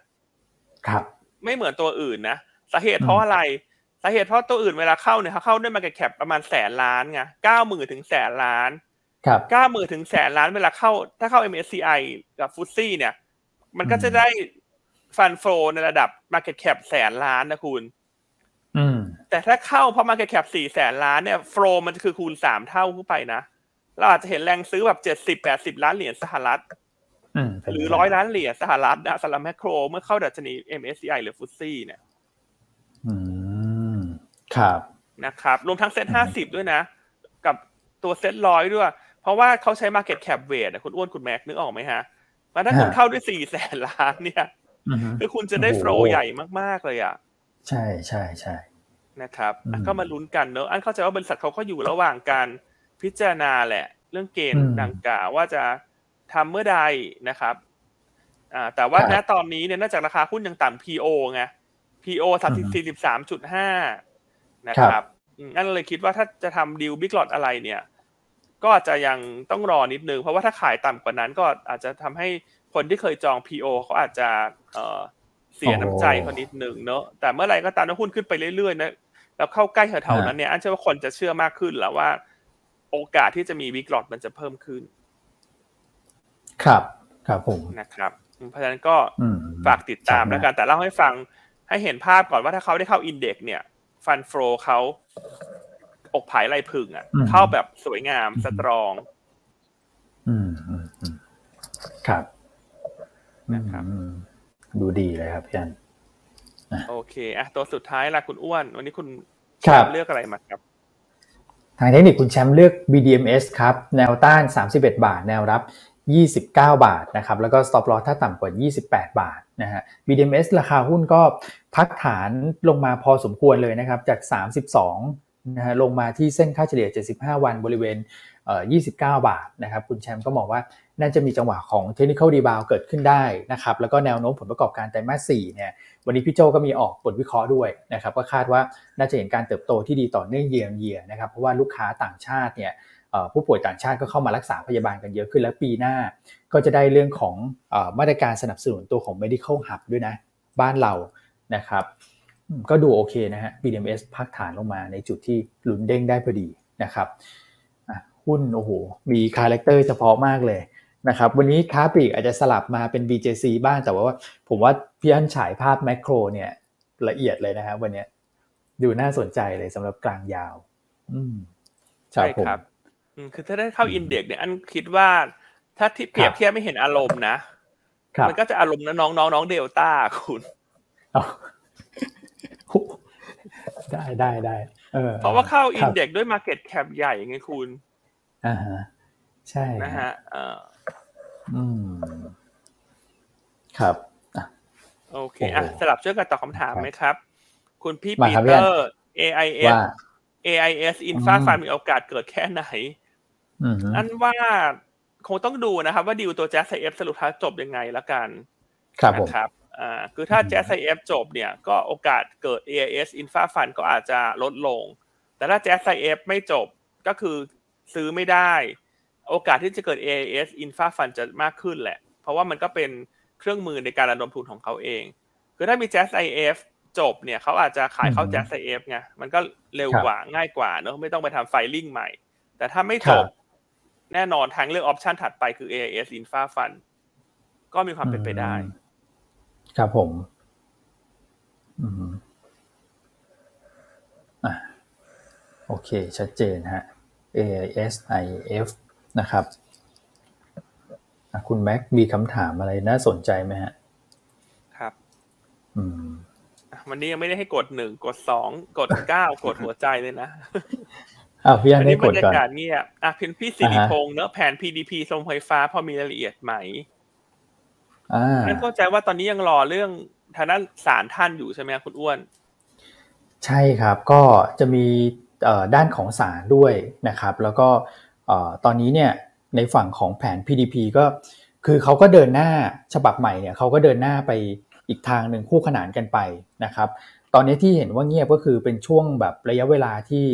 ครับ ไม่เหมือนตัวอื่นนะสาเหตุอืมเพราะอะไรสาเหตุเพราะตัวอื่นเวลาเข้าเนี่ยเขาเข้าด้วย market cap ประมาณแสนล้านไงเก้าหมื่นถึงแสนล้านครับเก้าหมื่นถึงแสนล้านเวลาเข้า ถ้าเข้า MSCI กับ FTSE เนี่ย มันก็จะได้ fund flowในระดับ Market Cap แสนล้านนะคุณอืมแต่ถ้าเข้าเพราะ Market Cap สี่แสนล้านเนี่ยโฟลมันคือคูณสามเท่าขึ้นไปนะ เราอาจจะเห็นแรงซื้อแบบเจ็ดสิบแปดสิบล้านเหรียญสหรัฐอืมหรือร้อยล้านเหรียญสหรัฐนะสำหรับแมคโคร เมื่อเข้าดัชนี MSCI หรือฟุตซี่เนี่ยครับนะครับ รวมทั้งเซ็ตอืมห้าสิบด้วยนะ กับตัวเซ็ตร้อยด้วย เพราะว่าเขาใช้ Market Cap Weight อะคุณอ้วนคุณแม็กนึกออกไหมฮะมันถ้าคุณเข้าด้วยสี่แสนล้านเนี่ยอือฮึคือคุณจะได้โอ้โหโฟลใหญ่มาก ๆ เลยอะ ใช่ใช่ใช่นะครับอะอืมก็มาลุ้นกันเนอะอันเข้าใจว่าบริษัทเขาก็อยู่ระหว่างการ พิจารณาแหละ เรื่องเกณฑ์อืมดังกล่าวว่าจะทำเมื่อใดนะครับอ่าแต่ว่าครัณบตอนนี้เนี่ยเนื่องจากราคาหุ้นยังต่ำ PO ไง PO สามสิบสี่สิบสามจุดห้านะครับอืมอันเลยคิดว่าถ้าจะทำดีลบิ๊กลอตอะไรเนี่ย ก็อาจจะยังต้องรอนิดนึง เพราะว่าถ้าขายต่ำกว่านั้นก็อาจจะทำให้คนที่เคยจอง PO เขาอาจจะเอ่อเสียน้ำใจเขานิดนึงเนอะแต่เมื่อไหร่ก็ตามถ้าหุ้นขึ้นไปเรื่อยๆนะแล้วเข้าใกล้แถวๆนั้นเนี่ยอันเชื่อว่าคนจะเชื่อมากขึ้นแล้วว่า โอกาสที่จะมีบิ๊กลอตมันจะเพิ่มขึ้น ครับ ครับผมนะครับอืมเพราะฉะนั้นก็อืมฝากติดตามแล้วกัน แต่เล่าให้ฟังให้เห็นภาพก่อนว่าถ้าเขาได้เข้าอินเด็กซ์เนี่ย ฟันโฟลเขาอกผายไหลพึ่งอะ เข้าแบบสวยงามสตรอง อืมอืมอืมครับนะครับอืมดูดีเลยครับพี่อันโอเคอะตัวสุดท้ายล่ะคุณอ้วน วันนี้คุณครับเลือกอะไรมาครับ ทางเทคนิคคุณแชมป์เลือก BDMs ครับ แนวต้าน 31 บาท แนวรับ 29 บาทนะครับแล้วก็ stop loss ถ้าต่ำกว่า 28 บาทนะฮะ BDMs ราคาหุ้นก็พักฐานลงมาพอสมควรเลยนะครับจาก 32นะฮะลงมาที่เส้นค่าเฉลี่ย 75 วันบริเวณเอ่อ29 บาทนะครับคุณแชมป์ก็มองว่า น่าจะมีจังหวะของ technical rebound เกิดขึ้นได้นะครับแล้วก็แนวโน้มผลประกอบการไตรมาส4เนี่ยวันนี้พี่โจก็มีออกบทวิเคราะห์ด้วยนะครับก็คาดว่าน่าจะเห็นการเติบโตที่ดีต่อเนื่องเยียร์เยียนะครับเพราะว่าลูกค้าต่างชาติเนี่ยผู้ป่วยต่างชาติก็เข้ามารักษาพยาบาลกันเยอะขึ้นแล้วปีหน้า ก็จะได้เรื่องของอมาตรการสนับสนุนตัวของ medical hub ด้วยนะบ้านเรานะครับก็ดูโอเคนะฮะ BDMS พักฐานลงมาในจุดที่ลุ้นเด้งได้พอดีนะครับอะหุ้นโอ้โหมี character เฉพาะมากเลย นะครับวันนี้ค้าปลีกอาจจะสลับมาเป็น BJC บ้างแต่ว่าผมว่าพี่อันฉายภาพแมกโครเนี่ยละเอียดเลยนะครับวันเนี้ยดูน่าสนใจเลยสำหรับกลางยาวอืมใช่ผมครับอืมคือถ้าได้เข้าอินเด็กซ์เนี่ยอันคิดว่าถ้าที่เปรียบเทียบไม่เห็นอารมณ์นะครับมันก็จะอารมณ์นะน้องน้องน้องเดลต้าคุณเอาได้ได้ได้ออเพราะว่าเข้าคอิรันบเด็กซ์ด้วย Market Cap ใหญ่ไงคุณอ่าฮะใช่นะฮะเอ่ออืม ครับอะโอเคโอ้โหอะสลับช่วยกันตอบคำถามไหมครับ คุณปีเตอร์มาครับเตพี่อัน AIS ว่า AIS Infra Fund อืม มีโอกาสเกิดแค่ไหนอืมอันว่าคงต้องดูนะครับ ว่าดีลตัว JASIF สรุปท้ายจบยังไงละกันครับผมนะครับอ่าคือถ้าอืม JASIF จบเนี่ย ก็โอกาสเกิด AIS Infra Fund ก็อาจจะลดลง แต่ถ้า JASIF ไม่จบก็คือซื้อไม่ได้ โอกาสที่จะเกิด AIS Infra Fund จะมากขึ้นแหละ เพราะว่ามันก็เป็นเครื่องมือในการระดมทุนของเขาเอง คือถ้ามี Jazz IF จบเนี่ยเขาอาจจะขายเข้าอืม Jazz IF ไงมันก็เร็วครับกว่าง่ายกว่าเนอะไม่ต้องไปทำไฟลิ่งใหม่ แต่ถ้าไม่ครัจบบแน่นอนทางเลือกออปชันถัดไปคือ AIS Infra Fund ก็มีความเป็นไปได้อืมครับผมอืมอะโอเค ชัดเจนฮะ AISIF นะครับอะคุณแม็กมีคำถามอะไรน่าสนใจไหมฮะ ครับ อืม วันนี้ยังไม่ได้ให้กดหนึ่งกดสองกดเก้ากดหัวใจเลยนะอ้าวพี่อันอันได้นี้กบรดรยาก่อนกาศเงียบอะเพียงพี่สิริพงษ์เนอะแผน PDP ทรงไฟฟ้าพอมีรายละเอียดไหมอ่านั่นเข้าใจว่าตอนนี้ยังรอเรื่องทางด้านศาลท่านอยู่ใช่ไหมครับคุณอ้วน ใช่ครับ ก็จะมีเอ่อด้านของศาลด้วยนะครับ แล้วก็เอ่อ ตอนนี้เนี่ยในฝั่งของแผน PDP ก็คือเขาก็เดินหน้าฉบับใหม่เนี่ยเขาก็เดินหน้าไปอีกทางหนึ่งคู่ขนานกันไปนะครับตอนนี้ที่เห็นว่าเงียบก็คือเป็นช่วงแบบระยะเวลาที่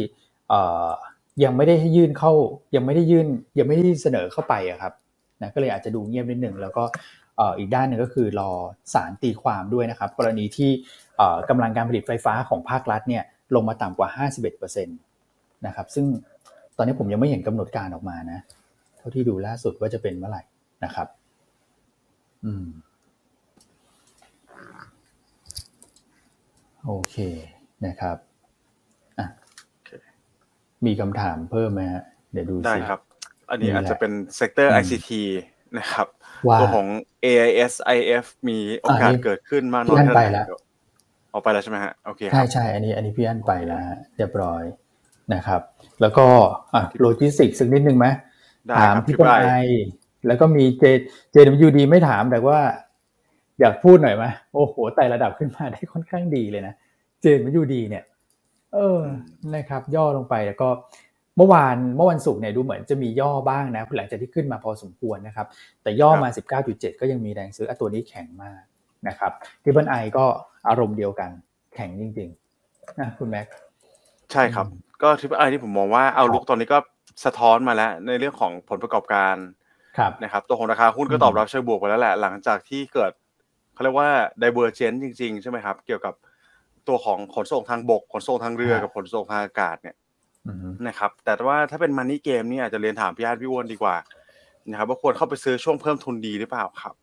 ยังไม่ได้ให้ยื่นเข้ายังไม่ได้ยื่นยังไม่ได้เสนอเข้าไปอะครับนะก็เลยอาจจะดูเงียบนิดหนึ่งแล้วก็อีกด้านหนึ่งก็คือรอสารตีความด้วยนะครับ กรณีที่กำลังการผลิตไฟฟ้าของภาครัฐเนี่ยลงมาต่ำกว่า 51%นะครับซึ่ง ตอนนี้ผมยังไม่เห็นกำหนดการออกมานะ เท่าที่ดูล่าสุดว่าจะเป็นเมื่อไหร่นะครับ อืม โอเคนะครับอะโอเคมีคำถามเพิ่มไหมฮะเดี๋ยวดูได้สิครับ อันนี้นี่แหละอาจจะเป็นเซกเตอร์อืม ICT นะครับว่าตัวของ AIS IF มีโอกาสอ่านี่เกิดขึ้นมากน้พี่อยอั้นเท่าไปไหร่แล้วเดี๋ยวออกไปแล้วใช่ไหมฮะโอเคคใช่รับใช่อันนี้ อันนี้พี่อันไปแล้วฮะเรียบร้อย นะครับ แล้วก็อะโลจิสติกสักนิดนึงไหมได้ถามครับพี่พี่ปไบไอแล้วก็มีเจเจดยูดีไม่ถามแต่ว่า อยากพูดหน่อยไหมโอ้โหไต่ระดับขึ้นมาได้ค่อนข้างดีเลยนะเจดยูดีเนี่ย เออนะครับ ย่อลงไปแล้วก็เมื่อวานเมื่อวันศุกร์เนี่ยดูเหมือนจะมีย่อบ้างนะหลังจากที่ขึ้นมาพอสมควรนะครับ แต่ย่อมา 19.7 ก็ยังมีแรงซื้ออะตัวนี้แข็งมากนะครับ Triple I ก็อารมณ์เดียวกันแข็งจริงๆนะคุณแม็กใช่ครับ ก็ Triple I ที่ผมมองว่า outlook ตอนนี้ก็สะท้อนมาแล้วในเรื่องของผลประกอบการครับนะครับตัวของราคาหุ้นก็อืมตอบรับเชิงบวกไปแล้วแหละ หลังจากที่เกิดเขาเรียกว่า divergence จริง ๆ ใช่ไหมครับ เกี่ยวกับตัวของขนส่งทางบก ขนส่งทางเรือกับขนส่งทางอากาศเนี่ยอืมนะครับ แต่ว่าถ้าเป็น Money Game นี่อาจจะเรียนถามพี่อาร์ตพี่อ้วนดีกว่านะครับว่าควรเข้าไปซื้อช่วงเพิ่มทุนดีหรือเปล่าครับ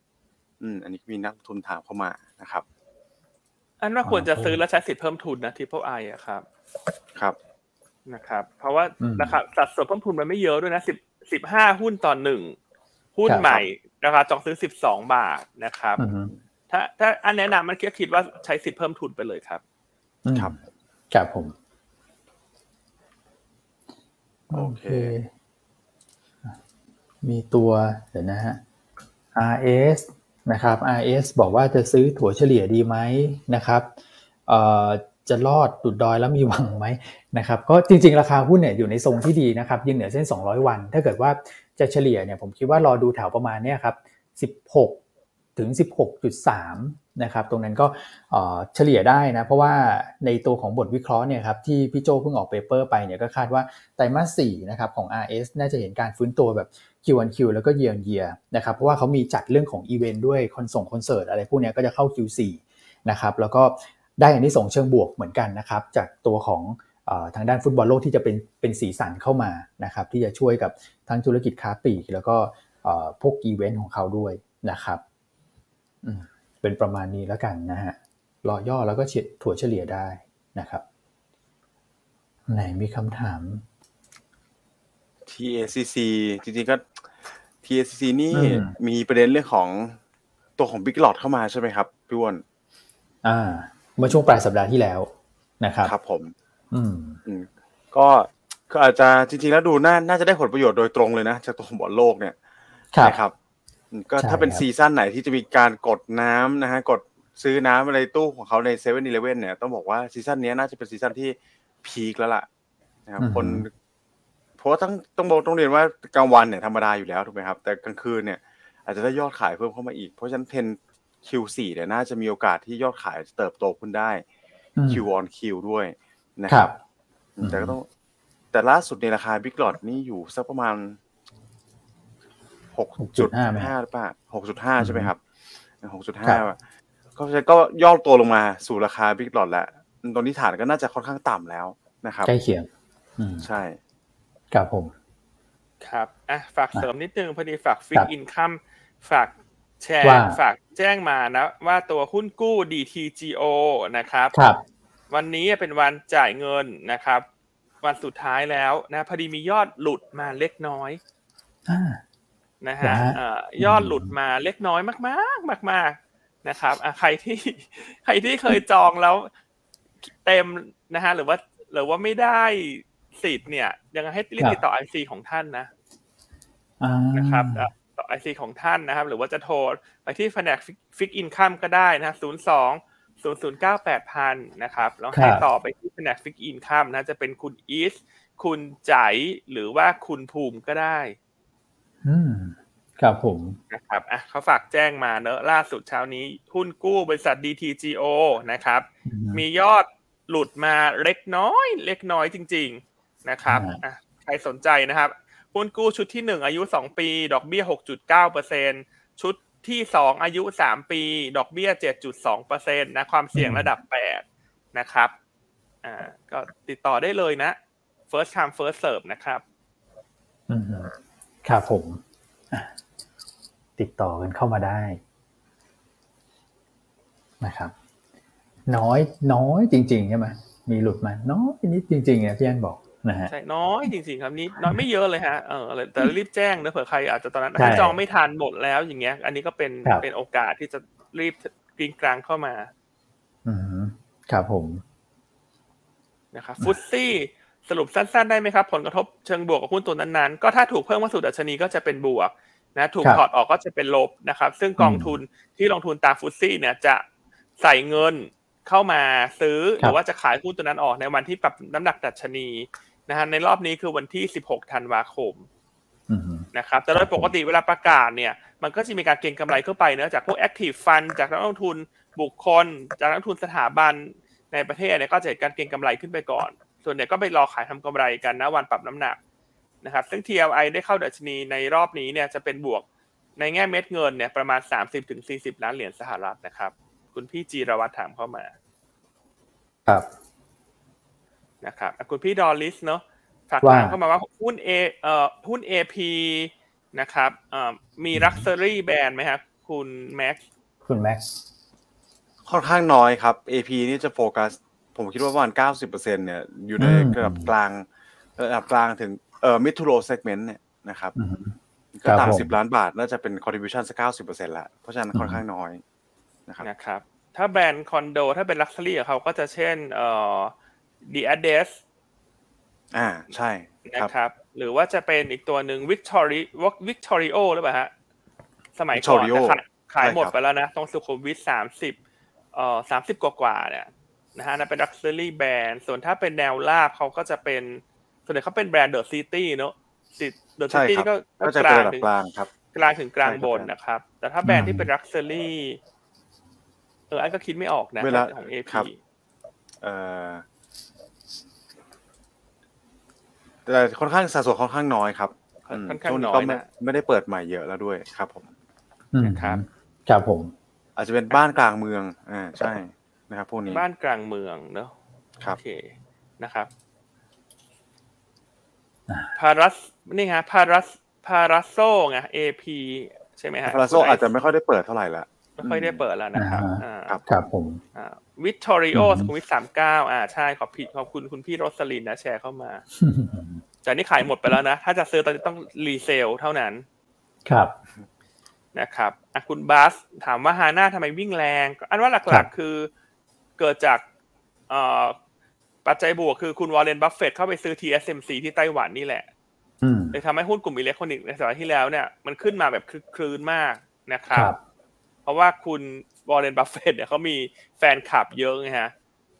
อืม อันนี้มีนักลงทุนถามเข้ามานะครับ อันว่าควรจะซื้อและใช้สิทธิ์เพิ่มทุนนะทิปเปิลไออะครับ ครับ นะครับ เพราะว่าอืมราคาสัดส่วนเพิ่มทุนมันไม่เยอะด้วยนะสิบสิบห้าหุ้นต่อหนึ่งหุ้นครับใหม่ราคาจองซื้อสิบสองบาทนะครับอืมถ้าถ้าอันแนะนำมันคิดคิดว่าใช้สิทธิ์เพิ่มทุนไปเลยครับ ครับครับผม โอเค มีตัวเดี๋ยวนะฮะ RS นะครับ RS บอกว่าจะซื้อถั่วเฉลี่ยดีไหมนะครับเอ่อ จะรอดดุดดอยแล้วมีหวังไหมนะครับก็จริง ๆ ราคาหุ้นเนี่ยอยู่ในทรงที่ดีนะครับยืนเหนือเส้น 200 วัน ถ้าเกิดว่าจะเฉลี่ยเนี่ยผมคิดว่ารอดูแถวประมาณเนี้ยครับ16 ถึง 16.3 นะครับตรงนั้นก็เฉลี่ยได้นะเพราะว่าในตัวของบทวิเคราะห์เนี่ยครับที่พี่โจเพิ่งออก paper ไปเนี่ยก็คาดว่าไตรมาส4นะครับของ RS น่าจะเห็นการฟื้นตัวแบบ Q1Q แล้วก็ Year on Year นะครับเพราะว่าเขามีจัดเรื่องของอีเวนต์ด้วยคอนส่งคอนเสิร์ตอะไรพวกนี้ก็จะเข้า Q4 นะครับแล้วก็ ได้อันนี้ส่งส์เชิงบวกเหมือนกันนะครับจากตัวของเออทางด้านฟุตบอลโลกที่จะเป็นเป็นสีสันเข้ามานะครับที่จะช่วยกับทั้งธุรกิจค้าปลีก แล้วก็เอ่อพวกอีเวนต์ของเขาด้วยนะครับอืมเป็นประมาณนี้แล้วกันนะฮะรอย่อแล้วก็เฉดถั่วเฉลี่ยได้นะครับ ไหนมีคำถาม TACC จริงๆก็ TACC นี่อืมมีประเด็นเรื่องของตัวของ Big Lot เข้ามาใช่ไหมครับพี่อ้วนอ่า เมื่อช่วงปลายสัปดาห์ที่แล้วนะครับครับผมอืมอืมก็ก็อาจจะจริงๆแล้วดูน่าน่าจะได้ผลประโยชน์โดยตรงเลยนะ จากตัวของบอลโลกเนี่ยครับนะครับอืมก็ใช่ถ้าเป็นครับ season ไหนที่จะมีการกดน้ำนะฮะกดซื้อน้ำอะไรตู้ของเขาในเซเว่นอีเลเว่นเนี่ยต้องบอกว่า season นี้น่าจะเป็น season ที่ peak แล้วล่ะนะครับคนเพราะว่าต้องต้องบอกต้องเรียนว่ากลางวันเนี่ยธรรมดาอยู่แล้วถูกไหมครับ แต่กลางคืนเนี่ย อาจจะได้ยอดขายเพิ่มเข้ามาอีก เพราะฉะนั้น trend Q4 เนี่ยน่าจะมีโอกาสที่ยอดขายจะเติบโตขึ้นได้อืม Q on Q ด้วยนะครับ ครับอืมแต่ก็ต้องแต่ล่าสุดในราคา Big Lot นี่อยู่สักประมาณหกจุด6.5ไหมห้าหรือเปล่าหกจุดห้าใช่ไหมครับหกจุดครัห้าบก็ก็ย่อตัวลงมาสู่ราคา Big Lot แล้วตอนนี้ฐานก็น่าจะค่อนข้างต่ำแล้วนะครับใกล้เคียงอืมใช่ครับผม ครับอะฝากเสริมนิดนึงพอดีฝากฟิครักบอินคัมฝาก แชร์ว่าฝากแจ้งมานะ ว่าตัวหุ้นกู้ DTGO นะครับครับ วันนี้เป็นวันจ่ายเงินนะครับ วันสุดท้ายแล้วนะพอดีมียอดหลุดมาเล็กน้อยอ่านะนะฮะฮะเอ่อยอดหลุดมาเล็กน้อยมาก ๆ มาก ๆ นะครับอะใครที่ใครที่เคยจองแล้วเต็มนะฮะหรือว่าหรือว่าไม่ได้สิทธิ์เนี่ย ยังไงให้รีบติดต่อไอซีของท่านนะอ่านะครับเอ่อต่อ ไอซีของท่านนะครับ หรือว่าจะโทรไปที่แผนก fixed income ก็ได้นะศูนย์สองศูนย์ศูนย์เก้าแปดพันนะครับแล้วให้ต่อไปที่แผนก fixed income นะจะเป็นคุณอีสคุณใจายหรือว่าคุณภูมิก็ได้ อืมครับผมนะครับอะเขาฝากแจ้งมาเนอะล่าสุดเช้านี้ หุ้นกู้บริษัท DTGO นะครับอืมมียอดหลุดมาเล็กน้อย เล็กน้อยจริง ๆ นะครับอ่าอะใครสนใจนะครับ หุ้นกู้ชุดที่หนึ่งอายุสองปี ดอกเบี้ยหกจุดเก้าเปอร์เซ็นชุดที่สองอายุสามปี ดอกเบี้ยเจ็ดจุดสองเปอร์เซ็นนะความเสี่ยงระดับแปดนะครับอ่าก็ติดต่อได้เลยนะ first time first serve นะครับอืมครับผมอะติดต่อกันเข้ามาได้นะครับ น้อยน้อยจริง ๆ ใช่ไหมมีหลุดมา น้อยนิดจริงๆเนี่ยพี่อันบอก นะฮะใช่น้อยจริงๆครับนี่น้อยไม่เยอะเลยฮะเออแต่รีบแจ้งนะเผื่อใครอาจจะตอนนั้นใช่ถ้าจองไม่ทันหมดแล้วอย่างเงี้ย อันนี้ก็เป็นครับเป็นโอกาสที่จะรีบกรีงกลางเข้ามา อืมครับผมนะครับฟุตซี่สรุปสั้นๆได้ไหมครับ ผลกระทบเชิงบวกกับหุ้นตัวนั้นๆ ก็ถ้าถูกเพิ่มมาสู่ดัชนีก็จะเป็นบวกนะถูกครับถอดออกก็จะเป็นลบนะครับ ซึ่งกองทุนที่ลงทุนตามฟุตซี่เนี่ยจะใส่เงินเข้ามาซื้อหรือว่าจะขายหุ้นตัวนั้นออกในวันที่ปรับน้ำหนักดัชนี นะฮะในรอบนี้คือวันที่ 16 ธันวาคมอืมนะครับแต่โดยปกติเวลาประกาศเนี่ยมันก็จะมีการเก็งกำไรเข้าไปเนอะจากพวก active fund จากนักลงทุนบุคคล จากนักลงทุนสถาบันในประเทศเนี่ยก็จะเห็นการเก็งกำไรขึ้นไปก่อน ส่วนใหญ่ก็ไปรอขายทำกำไรกันนะวันปรับน้ำหนักนะครับซึ่ง TLI ได้เข้าดัชนีในรอบนี้เนี่ยจะเป็นบวกในแง่เม็ดเงินเนี่ยประมาณ 30-40 ล้านเหรียญสหรัฐนะครับ คุณพี่จีรวัตรถามเข้ามา ครับ นะครับอะคุณพี่ดอลลิสเนาะฝากว่าถามเข้ามาว่าหุ้น A เอ่อหุ้น AP นะครับเอ่อมี luxury brand ไหมครับคุณแม็กซ์คุณแม็กซ์ค่อนข้างน้อยครับ AP นี่จะโฟกัส ผมคิดว่าประมาณ90%เนี่ยอยู่ในระดับกลางระดับกลางถึงเอ่อ mid to low segment เนี่ยนะครับอืมก็ครับตามผมสิบล้านบาทน่าจะเป็น contribution สักเก้าสิบเปอร์เซ็นต์ละเพราะฉะนั้นค่อนข้างน้อยนะครับนะครับ ถ้าแบรนด์คอนโด ถ้าเป็นลักซ์รี่ของเขาก็จะเช่นเอ่อ The Address อ่าใช่คนะรับครับ หรือว่าจะเป็นอีกตัวหนึ่ง Victory Victorio หรือเปล่าฮะสมัยก่อน Victorio แต่ขายขายหมดใช่ครับไปแล้วนะ ตรงสุขุมวิทสามสิบเอ่อสามสิบกว่าๆเนี่ยนะฮะนั่นเป็น Luxury Brand ส่วนถ้าเป็นแนวราบเขาก็จะเป็นส่วนใหญ่เขาเป็นแบรนด์ The City เนอะเดอะซิใช่ตี้ครับก็ก็จะกเป็นลางระดับถึงกลางครับ กลางถึงกลางใช่ครับบนนะครับ แต่ถ้าแบรนด์ที่เป็น Luxury เออไอ้ก็คิดไม่ออกนะเวลาของ AP ครับเอ่อ แต่ค่อนข้างสัดส่วนค่อนข้างน้อยครับค่อนมค่อนข้างช่วงน้นี้อยก็ไม่นะไม่ได้เปิดใหม่เยอะแล้วด้วยครับผมอืมนะครับครับผม อาจจะเป็นบ้านกลางเมืองอ่าใช่นะครับพวกนี้บ้านกลางเมืองเนอะครับโอเคนะครับอ่าพารัสนี่ฮะพารัสพารัสโซไง AP ใช่ไหมฮะ Palazzo อาจจะไม่ค่อยได้เปิดเท่าไหร่ละ ไม่ค่อยได้เปิดแล้วนะครับอ่าอ่าครับครับผมอ่าวิตตอริโออืมสุขุมวิทสามเก้าอ่าใช่ขอบผิดขอบคุณคุณพี่โรสลินนะแชร์เข้ามา แต่นี่ขายหมดไปแล้วนะ ถ้าจะซื้อตอนนี้ต้องresale เท่านั้น ครับนะครับอะคุณบัสถามว่า HANA ทำไมวิ่งแรง อันว่าครับหลักๆคือเกิดจากเอ่อปัจจัยบวกคือคุณวอร์เรนบัฟเฟตเข้าไปซื้อ TSMC ที่ไต้หวันนี่แหละอืมเลยทำให้หุ้นกลุ่มอิเล็กทรอนิกส์ในสัปดาห์ที่แล้วเนี่ยมันขึ้นมาแบบคลึกคลืนมากนะคครัรับบ เพราะว่าคุณวอร์เรนบัฟเฟตเนี่ยเขามีแฟนคลับเยอะไงฮะ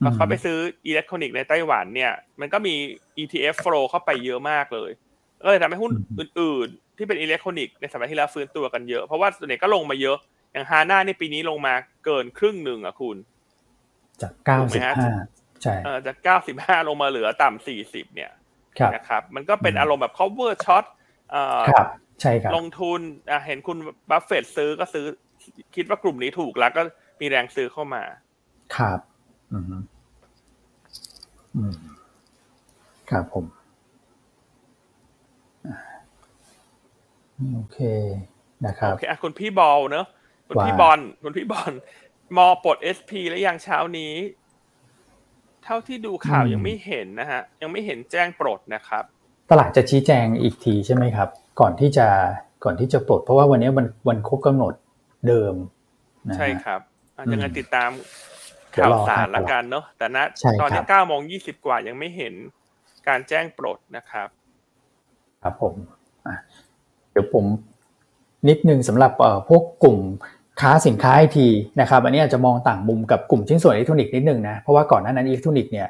พอเขาไปซื้ออิเล็กทรอนิกส์ในไต้หวันเนี่ย มันก็มี ETF flow เข้าไปเยอะมากเลย ก็เลยทำให้หุ้นอืมอื่น ๆ ที่เป็นอิเล็กทรอนิกส์ในสัปดาห์ที่แล้วฟื้นตัวกันเยอะ เพราะว่าส่วนใหญ่ก็ลงมาเยอะ อย่าง HANA ในปีนี้ลงมาเกินครึ่งหนึ่งอะคุณ จากเก้าถูกไหมสิบฮะห้าใช่เออจาก95ลงมาเหลือต่ำ40เนี่ยครับนะครับ มันก็เป็นอารมณ์แบบ cover short เอ่อครับ ใช่ครับ ลงทุนอะเห็นคุณบัฟเฟตซื้อก็ซื้อ คิดว่ากลุ่มนี้ถูกแล้วก็มีแรงซื้อเข้ามา ครับ อืมอืมครับผมอ่าโอเค นะครับ โอเคอะคุณพี่บอลเนอะคุณพี่ว่าบอลคุณพี่บอลมอปลด SP แล้วยังเช้านี้ เท่าที่ดูข่าวยังไม่เห็นนะฮะ ยังไม่เห็นแจ้งปลดนะครับ ตลาดจะชี้แจงอีกทีใช่ไหมครับ ก่อนที่จะก่อนที่จะปลด เพราะว่าวันนี้วันวันครบกำหนด เดิมนะฮะใช่ครับอะอืมยังไงติดตามเดี๋ยวข่าวรอสารการปลดละกันเนาะแต่ณใช่ตอนนี้ครับเก้าโมงยี่สิบกว่ายังไม่เห็นการแจ้งปลดนะครับ ครับผมอะเดี๋ยวผมนิดนึงสำหรับเอ่อพวกกลุ่ม ค้าสินค้าไอทีนะครับอันนี้อาจจะมองต่างมุมกับกลุ่มชิ้นส่วนอิเล็กทรอนิกส์นิดนึงนะเพราะว่าก่อนหน้านั้นอิเล็กทรอนิกส์เนี่ย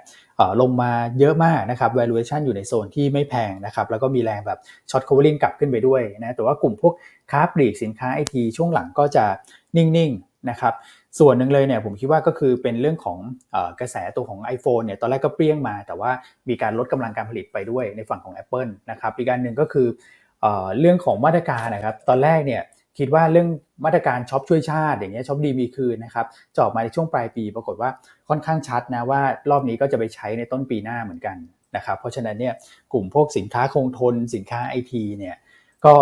ลงมาเยอะมากนะครับ valuation อยู่ในโซนที่ไม่แพงนะครับแล้วก็มีแรงแบบshort covering กลับขึ้นไปด้วยนะแต่ว่ากลุ่มพวกค้าปลีกสินค้าไอทีช่วงหลังก็จะนิ่งๆนะครับส่วนหนึ่งเลยเนี่ยผมคิดว่าก็คือเป็นเรื่องของเอ่อกระแสตัวของ iPhone เนี่ยตอนแรกก็เปรี้ยงมา แต่ว่ามีการลดกำลังการผลิตไปด้วยในฝั่งของ Apple นะครับอีกการหนึ่งก็คือเอเรื่องของมาตรการนะครับตอนแรกเนี่ย คิดว่าเรื่องมาตรการช็อปช่วยชาติอย่างเงี้ยช็อปดีมีคืนนะครับจะออกมาในช่วงปลายปีปรากฏว่าค่อนข้างชัดนะว่ารอบนี้ก็จะไปใช้ในต้นปีหน้าเหมือนกันนะครับเพราะฉะนั้นเนี่ยกลุ่มพวกสินค้าคงทนสินค้าไอทีเนี่ยก็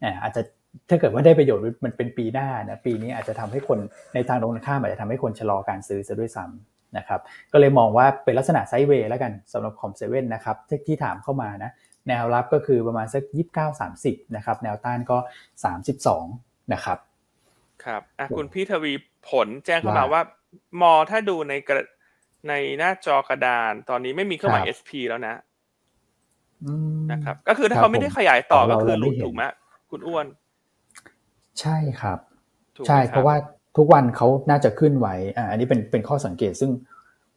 เอ่ออาจจะถ้าเกิดว่าได้ประโยชน์มันเป็นปีหน้านะปีนี้อาจจะทำให้คนในทางตรงกันข้ามอาจจะทำให้คนชะลอการซื้อซะด้วยซ้ำนะครับก็เลยมองว่าเป็นลักษณะไซด์เวย์แล้วกันสำหรับคอมเซเว่นนะครับที่ถามเข้ามานะ แนวรับก็คือประมาณสัก29 30นะครับแนวต้านก็ 32นะครับครับอะครับคุณพี่ทวีผลแจ้งเข้ามาว่าว่ามอถ้าดูในกระในหน้าจอกระดานตอนนี้ไม่มีเครื่องหมายครับ SP แล้วนะอืมนะครับ ก็คือถ้าครับเขาไม่ได้ขยายต่อผมก็คือเราหลุดไม่เห็นถูกไหมคุณอ้วน ใช่ครับถูกไหมใช่คบเพราะว่าทุกวันเขาน่าจะขึ้นไว้อ่าอันนี้เป็นเป็นข้อสังเกตซึ่ง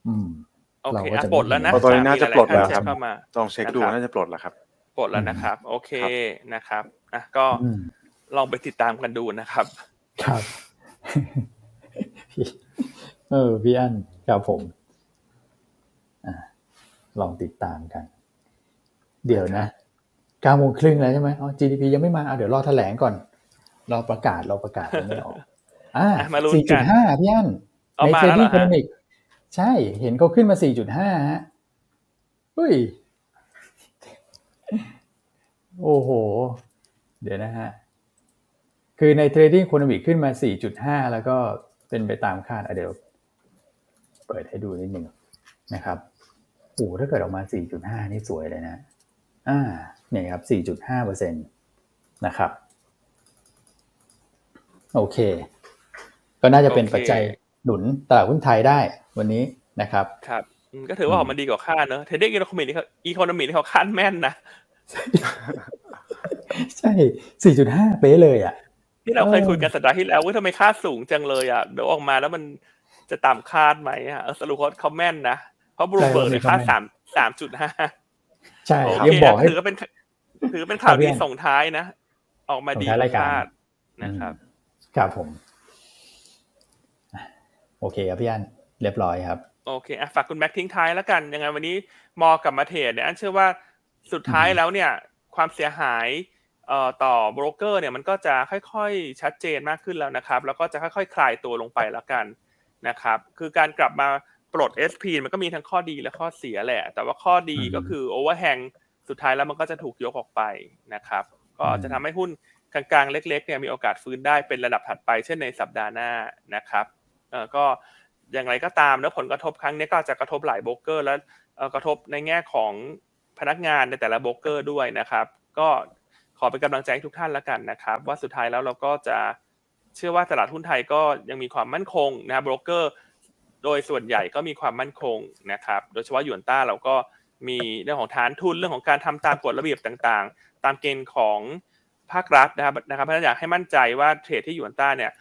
อืมโอ เราเคก็อะจะปลดแล้วนะเพราะตอนนี้น่าจะปลดแล้วมีหายๆท่านครับเข้ามาลองเช็คดูนะครับน่าจะปลดแล้วครับปลดแล้วนะครับ โอเคครับนะครับอะก็อืมลองไปติดตามกันดูนะครับ ครับพี่เออพี่อันครับผมอ่าลองติดตามกัน เดี๋ยวนะเก้าโมงครึ่งแล้วใช่ไหมอ๋อ GDP ยังไม่มาอะเดี๋ยวรอแถลงก่อน รอประกาศรอประกาศยังไม่ออกอ่าอะมาลุ้นสี่กัจุดนห้าพี่อันเอาในมาเทรดแล้วเหรดิ้องโคฮะนมิก ใช่เห็นเขาขึ้นมาสี่จุดห้าฮะเฮ้ย โอ้โห เดี๋ยวนะฮะ คือใน Trading Economics ขึ้นมา 4.5 แล้วก็เป็นไปตามคาดอะเดี๋ยว เปิดให้ดูนิดนึงนะครับโอ้หถ้าเกิดออกมา 4.5 นี่สวยเลยนะ อ่า เนี่ยครับ 4.5เปอร์เซ็นต์นะครับ โอเค ก็น่าจะเป็นปัจจัย หนุนตลาดหุ้นไทยได้วันนี้นะครับครับอืมก็ถือว่าออกมาดีกว่าคาดเนอะ Trading Economics นี่เขา Economics นี่เขาคาดแม่นนะใช่4.5เป๊ะเลยอะที่เราเคยเออคุยกันสัปดาห์ที่แล้วว่าทำไมค่าสูงจังเลยอะเดี๋ยวออกมาแล้วมันจะต่ำคาดไหมอะเออสรุปเขาเขาแม่นนะเพราะบรูเบิร์กเนี่ยคาดสามสามจุดห้าใช่โอยังเคบอกให้ถือว่าเป็นถือเป็นข่าวครับดีพี่ส่งท้ายนะ ออกมาดีส่งท้ายรายการคาดนะครับ ครับผมอะ โอเคครับพี่อันเรียบร้อยครับ โอเคอะฝากคุณแม็กทิ้งท้ายแล้วกัน ยังไงวันนี้MORE กลับมาเทรดเนี่ยอันเชื่อว่าสุดท้ายอืมแล้วเนี่ยความเสียหายเอ่อต่อโบรกเกอร์เนี่ยมันก็จะค่อยๆชัดเจนมากขึ้นแล้วนะครับ แล้วก็จะค่อยๆ คลายตัวลงไปแล้วกันนะครับ คือการกลับมาปลด SP มันก็มีทั้งข้อดีและข้อเสียแหละ แต่ว่าข้อดีอืมก็คือ overhang สุดท้ายแล้วมันก็จะถูกยกออกไปนะครับ ก็อืมจะทำให้หุ้นกลางๆ เล็กๆเนี่ยมีโอกาสฟื้นได้เป็นระดับถัดไปเช่นในสัปดาห์หน้านะครับเอ่อ ก็อย่างไรก็ตามแล้วผลกระทบครั้งนี้ก็จะกระทบหลายโบรกเกอร์ และกระทบในแง่ของพนักงานในแต่ละโบรกเกอร์ด้วยนะครับ ก็ขอเป็นกำลังใจให้ทุกท่านแล้วกันนะครับ ว่าสุดท้ายแล้วเราก็จะเชื่อว่าตลาดหุ้นไทยก็ยังมีความมั่นคงนะบโบรกเกอร์โดยส่วนใหญ่ก็มีความมั่นคงนะครับ โดยเฉพาะยวนต้าเราก็มีเรื่องของฐานทุนเรื่องของการทำตามกฎระเบียบต่างๆ ตามเกณฑ์ของภาครัฐนะครับนะครับเพราะฉะนั้นอยากให้มั่นใจว่าเทรดที่ยวนต้าเนี่ย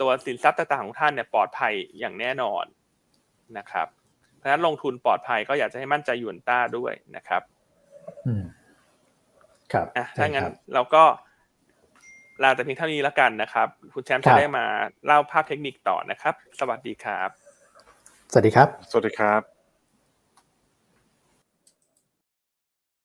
ตัวสินทรัพย์ต่างๆของท่านเนี่ยปลอดภัยอย่างแน่นอนนะครับ เพราะฉะนั้นลงทุนปลอดภัยก็อยากจะให้มั่นใจหยวนต้าด้วยนะครับอืมครับอะใช่ถ้างั้นครับเราก็ลาแต่เพียงเท่านี้แล้วกันนะครับ คุณแชมป์ครัจะบได้มาเล่าภาพเทคนิคต่อนะครับ สวัสดีครับ สวัสดีครับ สวัสดีครับ